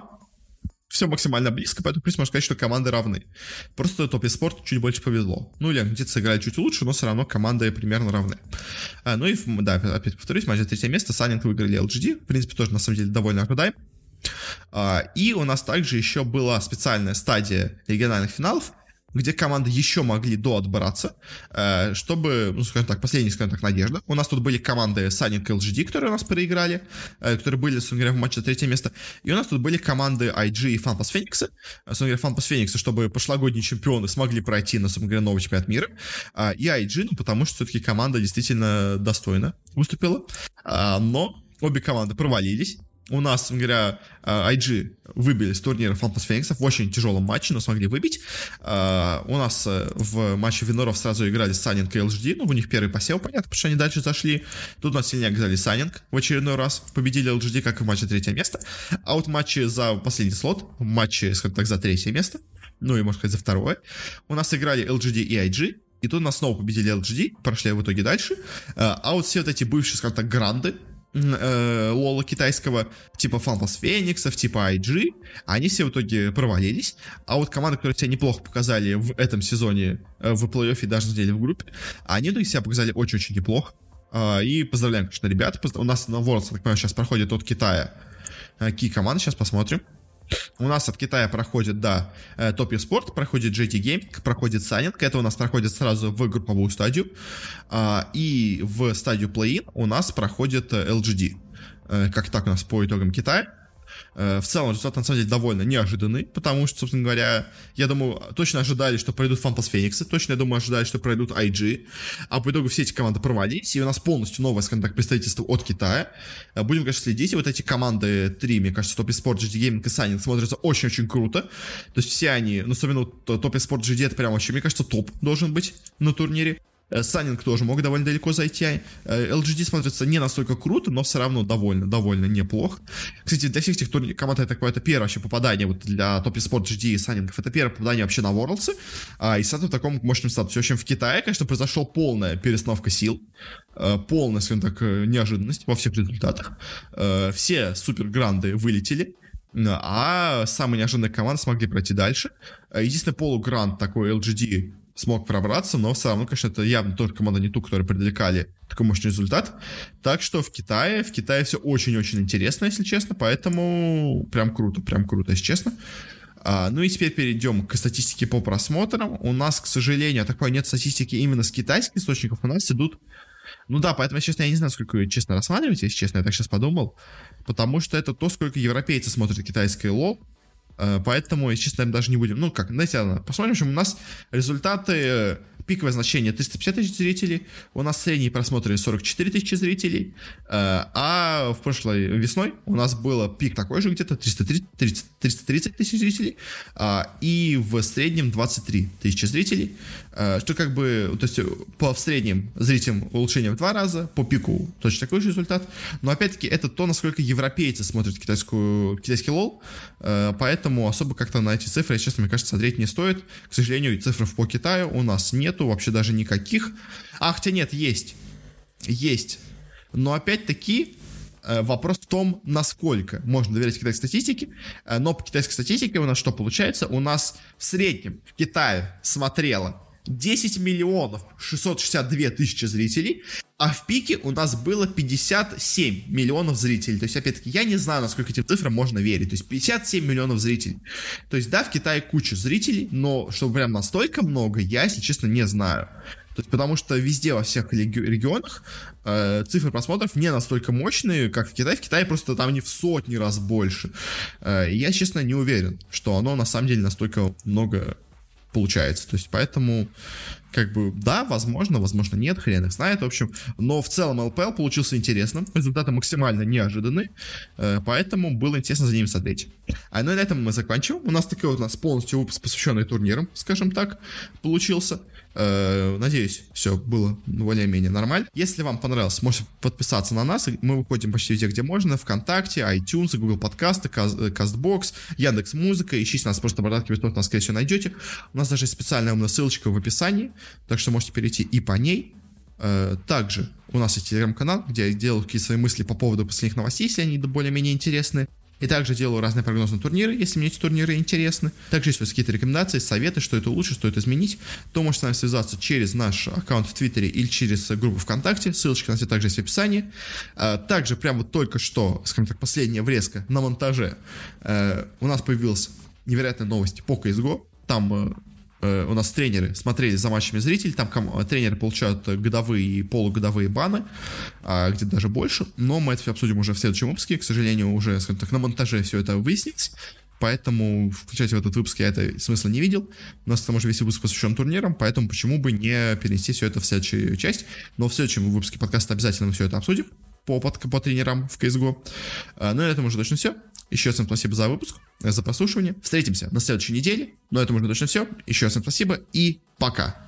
A: все максимально близко, поэтому, в принципе, можно сказать, что команды равны. Просто топ спорт чуть больше повезло. Ну, или где-то сыграли чуть лучше, но все равно команды примерно равны. А, ну и, да, опять повторюсь, матч за третье место, Санинг выиграли LGD, в принципе, тоже, на самом деле, довольно ожидаем. А, и у нас также еще была специальная стадия региональных финалов, где команды еще могли доотбраться, э, чтобы, ну, скажем так, последняя, скажем так, надежда. У нас тут были команды Sunning и LGD, которые у нас проиграли, э, которые были, собственно говоря, в матче за третье место. И у нас тут были команды IG и Fanpas Phoenix. Э, собственно говоря, Fanpas Phoenix, чтобы прошлогодние чемпионы смогли пройти на, собственно говоря, новый чемпионат мира. И IG, ну, потому что все-таки команда действительно достойно выступила. Но обе команды провалились. У нас, говоря, IG выбили с турнира Фантас Фениксов в очень тяжелом матче, но смогли выбить. У нас в матче Виноров сразу играли Санинг и LGD, ну, у них первый посел, понятно, потому что они дальше зашли. Тут у нас сильнее оказали Санинг в очередной раз, победили LGD, как и в матче третье место. А вот в матче за последний слот, в матче, скажем так, за третье место, ну и, можно сказать, за второе, у нас играли LGD и IG, и тут нас снова победили LGD, прошли в итоге дальше. А вот все вот эти бывшие, скажем так, гранды, э, лола китайского, типа Фантас Фениксов, типа IG, они все в итоге провалились. А вот команды, которые себя неплохо показали в этом сезоне э, в плей-оффе, даже на в группе, они в себя показали очень-очень неплохо. Э, и поздравляем, конечно, ребят. У нас на Worlds, так понимаю, сейчас проходит от Китая э, ки команды, сейчас посмотрим. У нас от Китая проходит, да, Топи Спорт, проходит JT Gaming, проходит Санинг. Это у нас проходит сразу в групповую стадию. А, и в стадию плей-ин у нас проходит LGD. Э, как так у нас по итогам Китая. Э, в целом результат на самом деле довольно неожиданный, потому что, собственно говоря, я думаю, точно ожидали, что пройдут Фантас Фениксы, точно, я думаю, ожидали, что пройдут IG, а по итогу все эти команды провалились, и у нас полностью новое, скажем так, представительство от Китая. Э, будем, конечно, следить, и вот эти команды, три, мне кажется, Top Sport, GD Gaming и Sunning смотрятся очень-очень круто, то есть все они, ну, особенно Top Sport GD, это прям вообще, мне кажется, топ должен быть на турнире. Э, Санинг тоже мог довольно далеко зайти. LGD смотрится не настолько круто, но все равно довольно, довольно неплохо. Кстати, для всех этих турниров команд это такое, это первое вообще попадание вот для Top Sport GD и Санингов. Это первое попадание вообще на Worlds. А, и с в таком мощном статусе. В общем, в Китае, конечно, произошла полная перестановка сил. Э, полная, скажем так, э, неожиданность во всех результатах. Все супер гранды вылетели. А самые неожиданные команды смогли пройти дальше. Единственный полугрант такой LGD смог пробраться, но все равно, конечно, это явно тоже команда не ту, которые привлекали такой мощный результат. Так что в Китае, в Китае все очень-очень интересно, если честно, поэтому прям круто, прям круто, если честно. А, ну и теперь перейдем к статистике по просмотрам. У нас, к сожалению, я так понимаю, нет статистики именно с китайских источников, у нас идут ну да, поэтому, честно, я не знаю, сколько вы честно рассматриваете, если честно, я так сейчас подумал. Потому что это то, сколько европейцы смотрят китайское лол. Э, поэтому, честно, даже не будем. Ну как, знаете, посмотрим, что у нас результаты э, пиковое значение 350 тысяч зрителей, у нас средние просмотры 44 тысячи зрителей, э, а в прошлой весной у нас было пик такой же где-то 330, 330 тысяч зрителей, а, и в среднем 23 тысячи зрителей, что как бы, то есть по в среднем зрителям улучшение в два раза, по пику точно такой же результат, но опять-таки это то, насколько европейцы смотрят китайскую, китайский лол, э, поэтому особо как-то на эти цифры, честно, мне кажется, смотреть не стоит. К сожалению, цифр по Китаю у нас нет, нету вообще даже никаких. А, хотя нет, есть. Есть. Но опять-таки э, вопрос в том, насколько можно доверять китайской статистике. Э, но по китайской статистике у нас что получается? У нас в среднем в Китае смотрело 10 миллионов 662 тысячи зрителей, а в пике у нас было 57 миллионов зрителей. То есть, опять-таки, я не знаю, насколько этим цифрам можно верить. То есть, 57 миллионов зрителей. То есть, да, в Китае куча зрителей, но чтобы прям настолько много, я, если честно, не знаю. То есть, потому что везде, во всех регионах э, цифры просмотров не настолько мощные, как в Китае. В Китае просто там не в сотни раз больше. Э, я, честно, не уверен, что оно на самом деле настолько много получается. То есть, поэтому, как бы, да, возможно, возможно, нет, хрен их знает, в общем. Но в целом ЛПЛ получился интересным, результаты максимально неожиданные, э, поэтому было интересно за ними смотреть. А ну и на этом мы заканчиваем. У нас такой вот у нас полностью выпуск, посвященный турнирам, скажем так, получился. Э, надеюсь, все было более-менее нормально. Если вам понравилось, можете подписаться на нас. Мы выходим почти везде, где можно. Вконтакте, iTunes, Google подкасты, Castbox, Яндекс Музыка. Ищите нас просто бородатки бесплатно, нас, скорее всего, найдете. У нас даже специальная умная ссылочка в описании, так что можете перейти и по ней. Э, также у нас есть телеграм-канал, где я делаю какие-то свои мысли по поводу последних новостей, если они более-менее интересны. И также делаю разные прогнозы на турниры, если мне эти турниры интересны. Также есть какие-то рекомендации, советы, что это лучше, что это изменить, то можете с нами связаться через наш аккаунт в Твиттере или через группу ВКонтакте. Ссылочка на все также есть в описании. А, также прямо только что, скажем так, последняя врезка на монтаже. Э, у нас появилась невероятная новость по CSGO. Там Э, у нас тренеры смотрели за матчами зрителей, там тренеры получают годовые и полугодовые баны, а где даже больше, но мы это все обсудим уже в следующем выпуске, к сожалению, уже, скажем так, на монтаже все это выяснилось, поэтому включать в этот выпуск я это смысла не видел. У нас, к тому же, весь выпуск посвящен турнирам, поэтому почему бы не перенести все это в следующую часть. Но в следующем выпуске подкаста обязательно мы все это обсудим. по, по, по тренерам в CSGO. А, ну, на этом уже точно все. Еще раз всем спасибо за выпуск, за прослушивание. Встретимся на следующей неделе. Но это уже точно все. Еще раз всем спасибо и пока.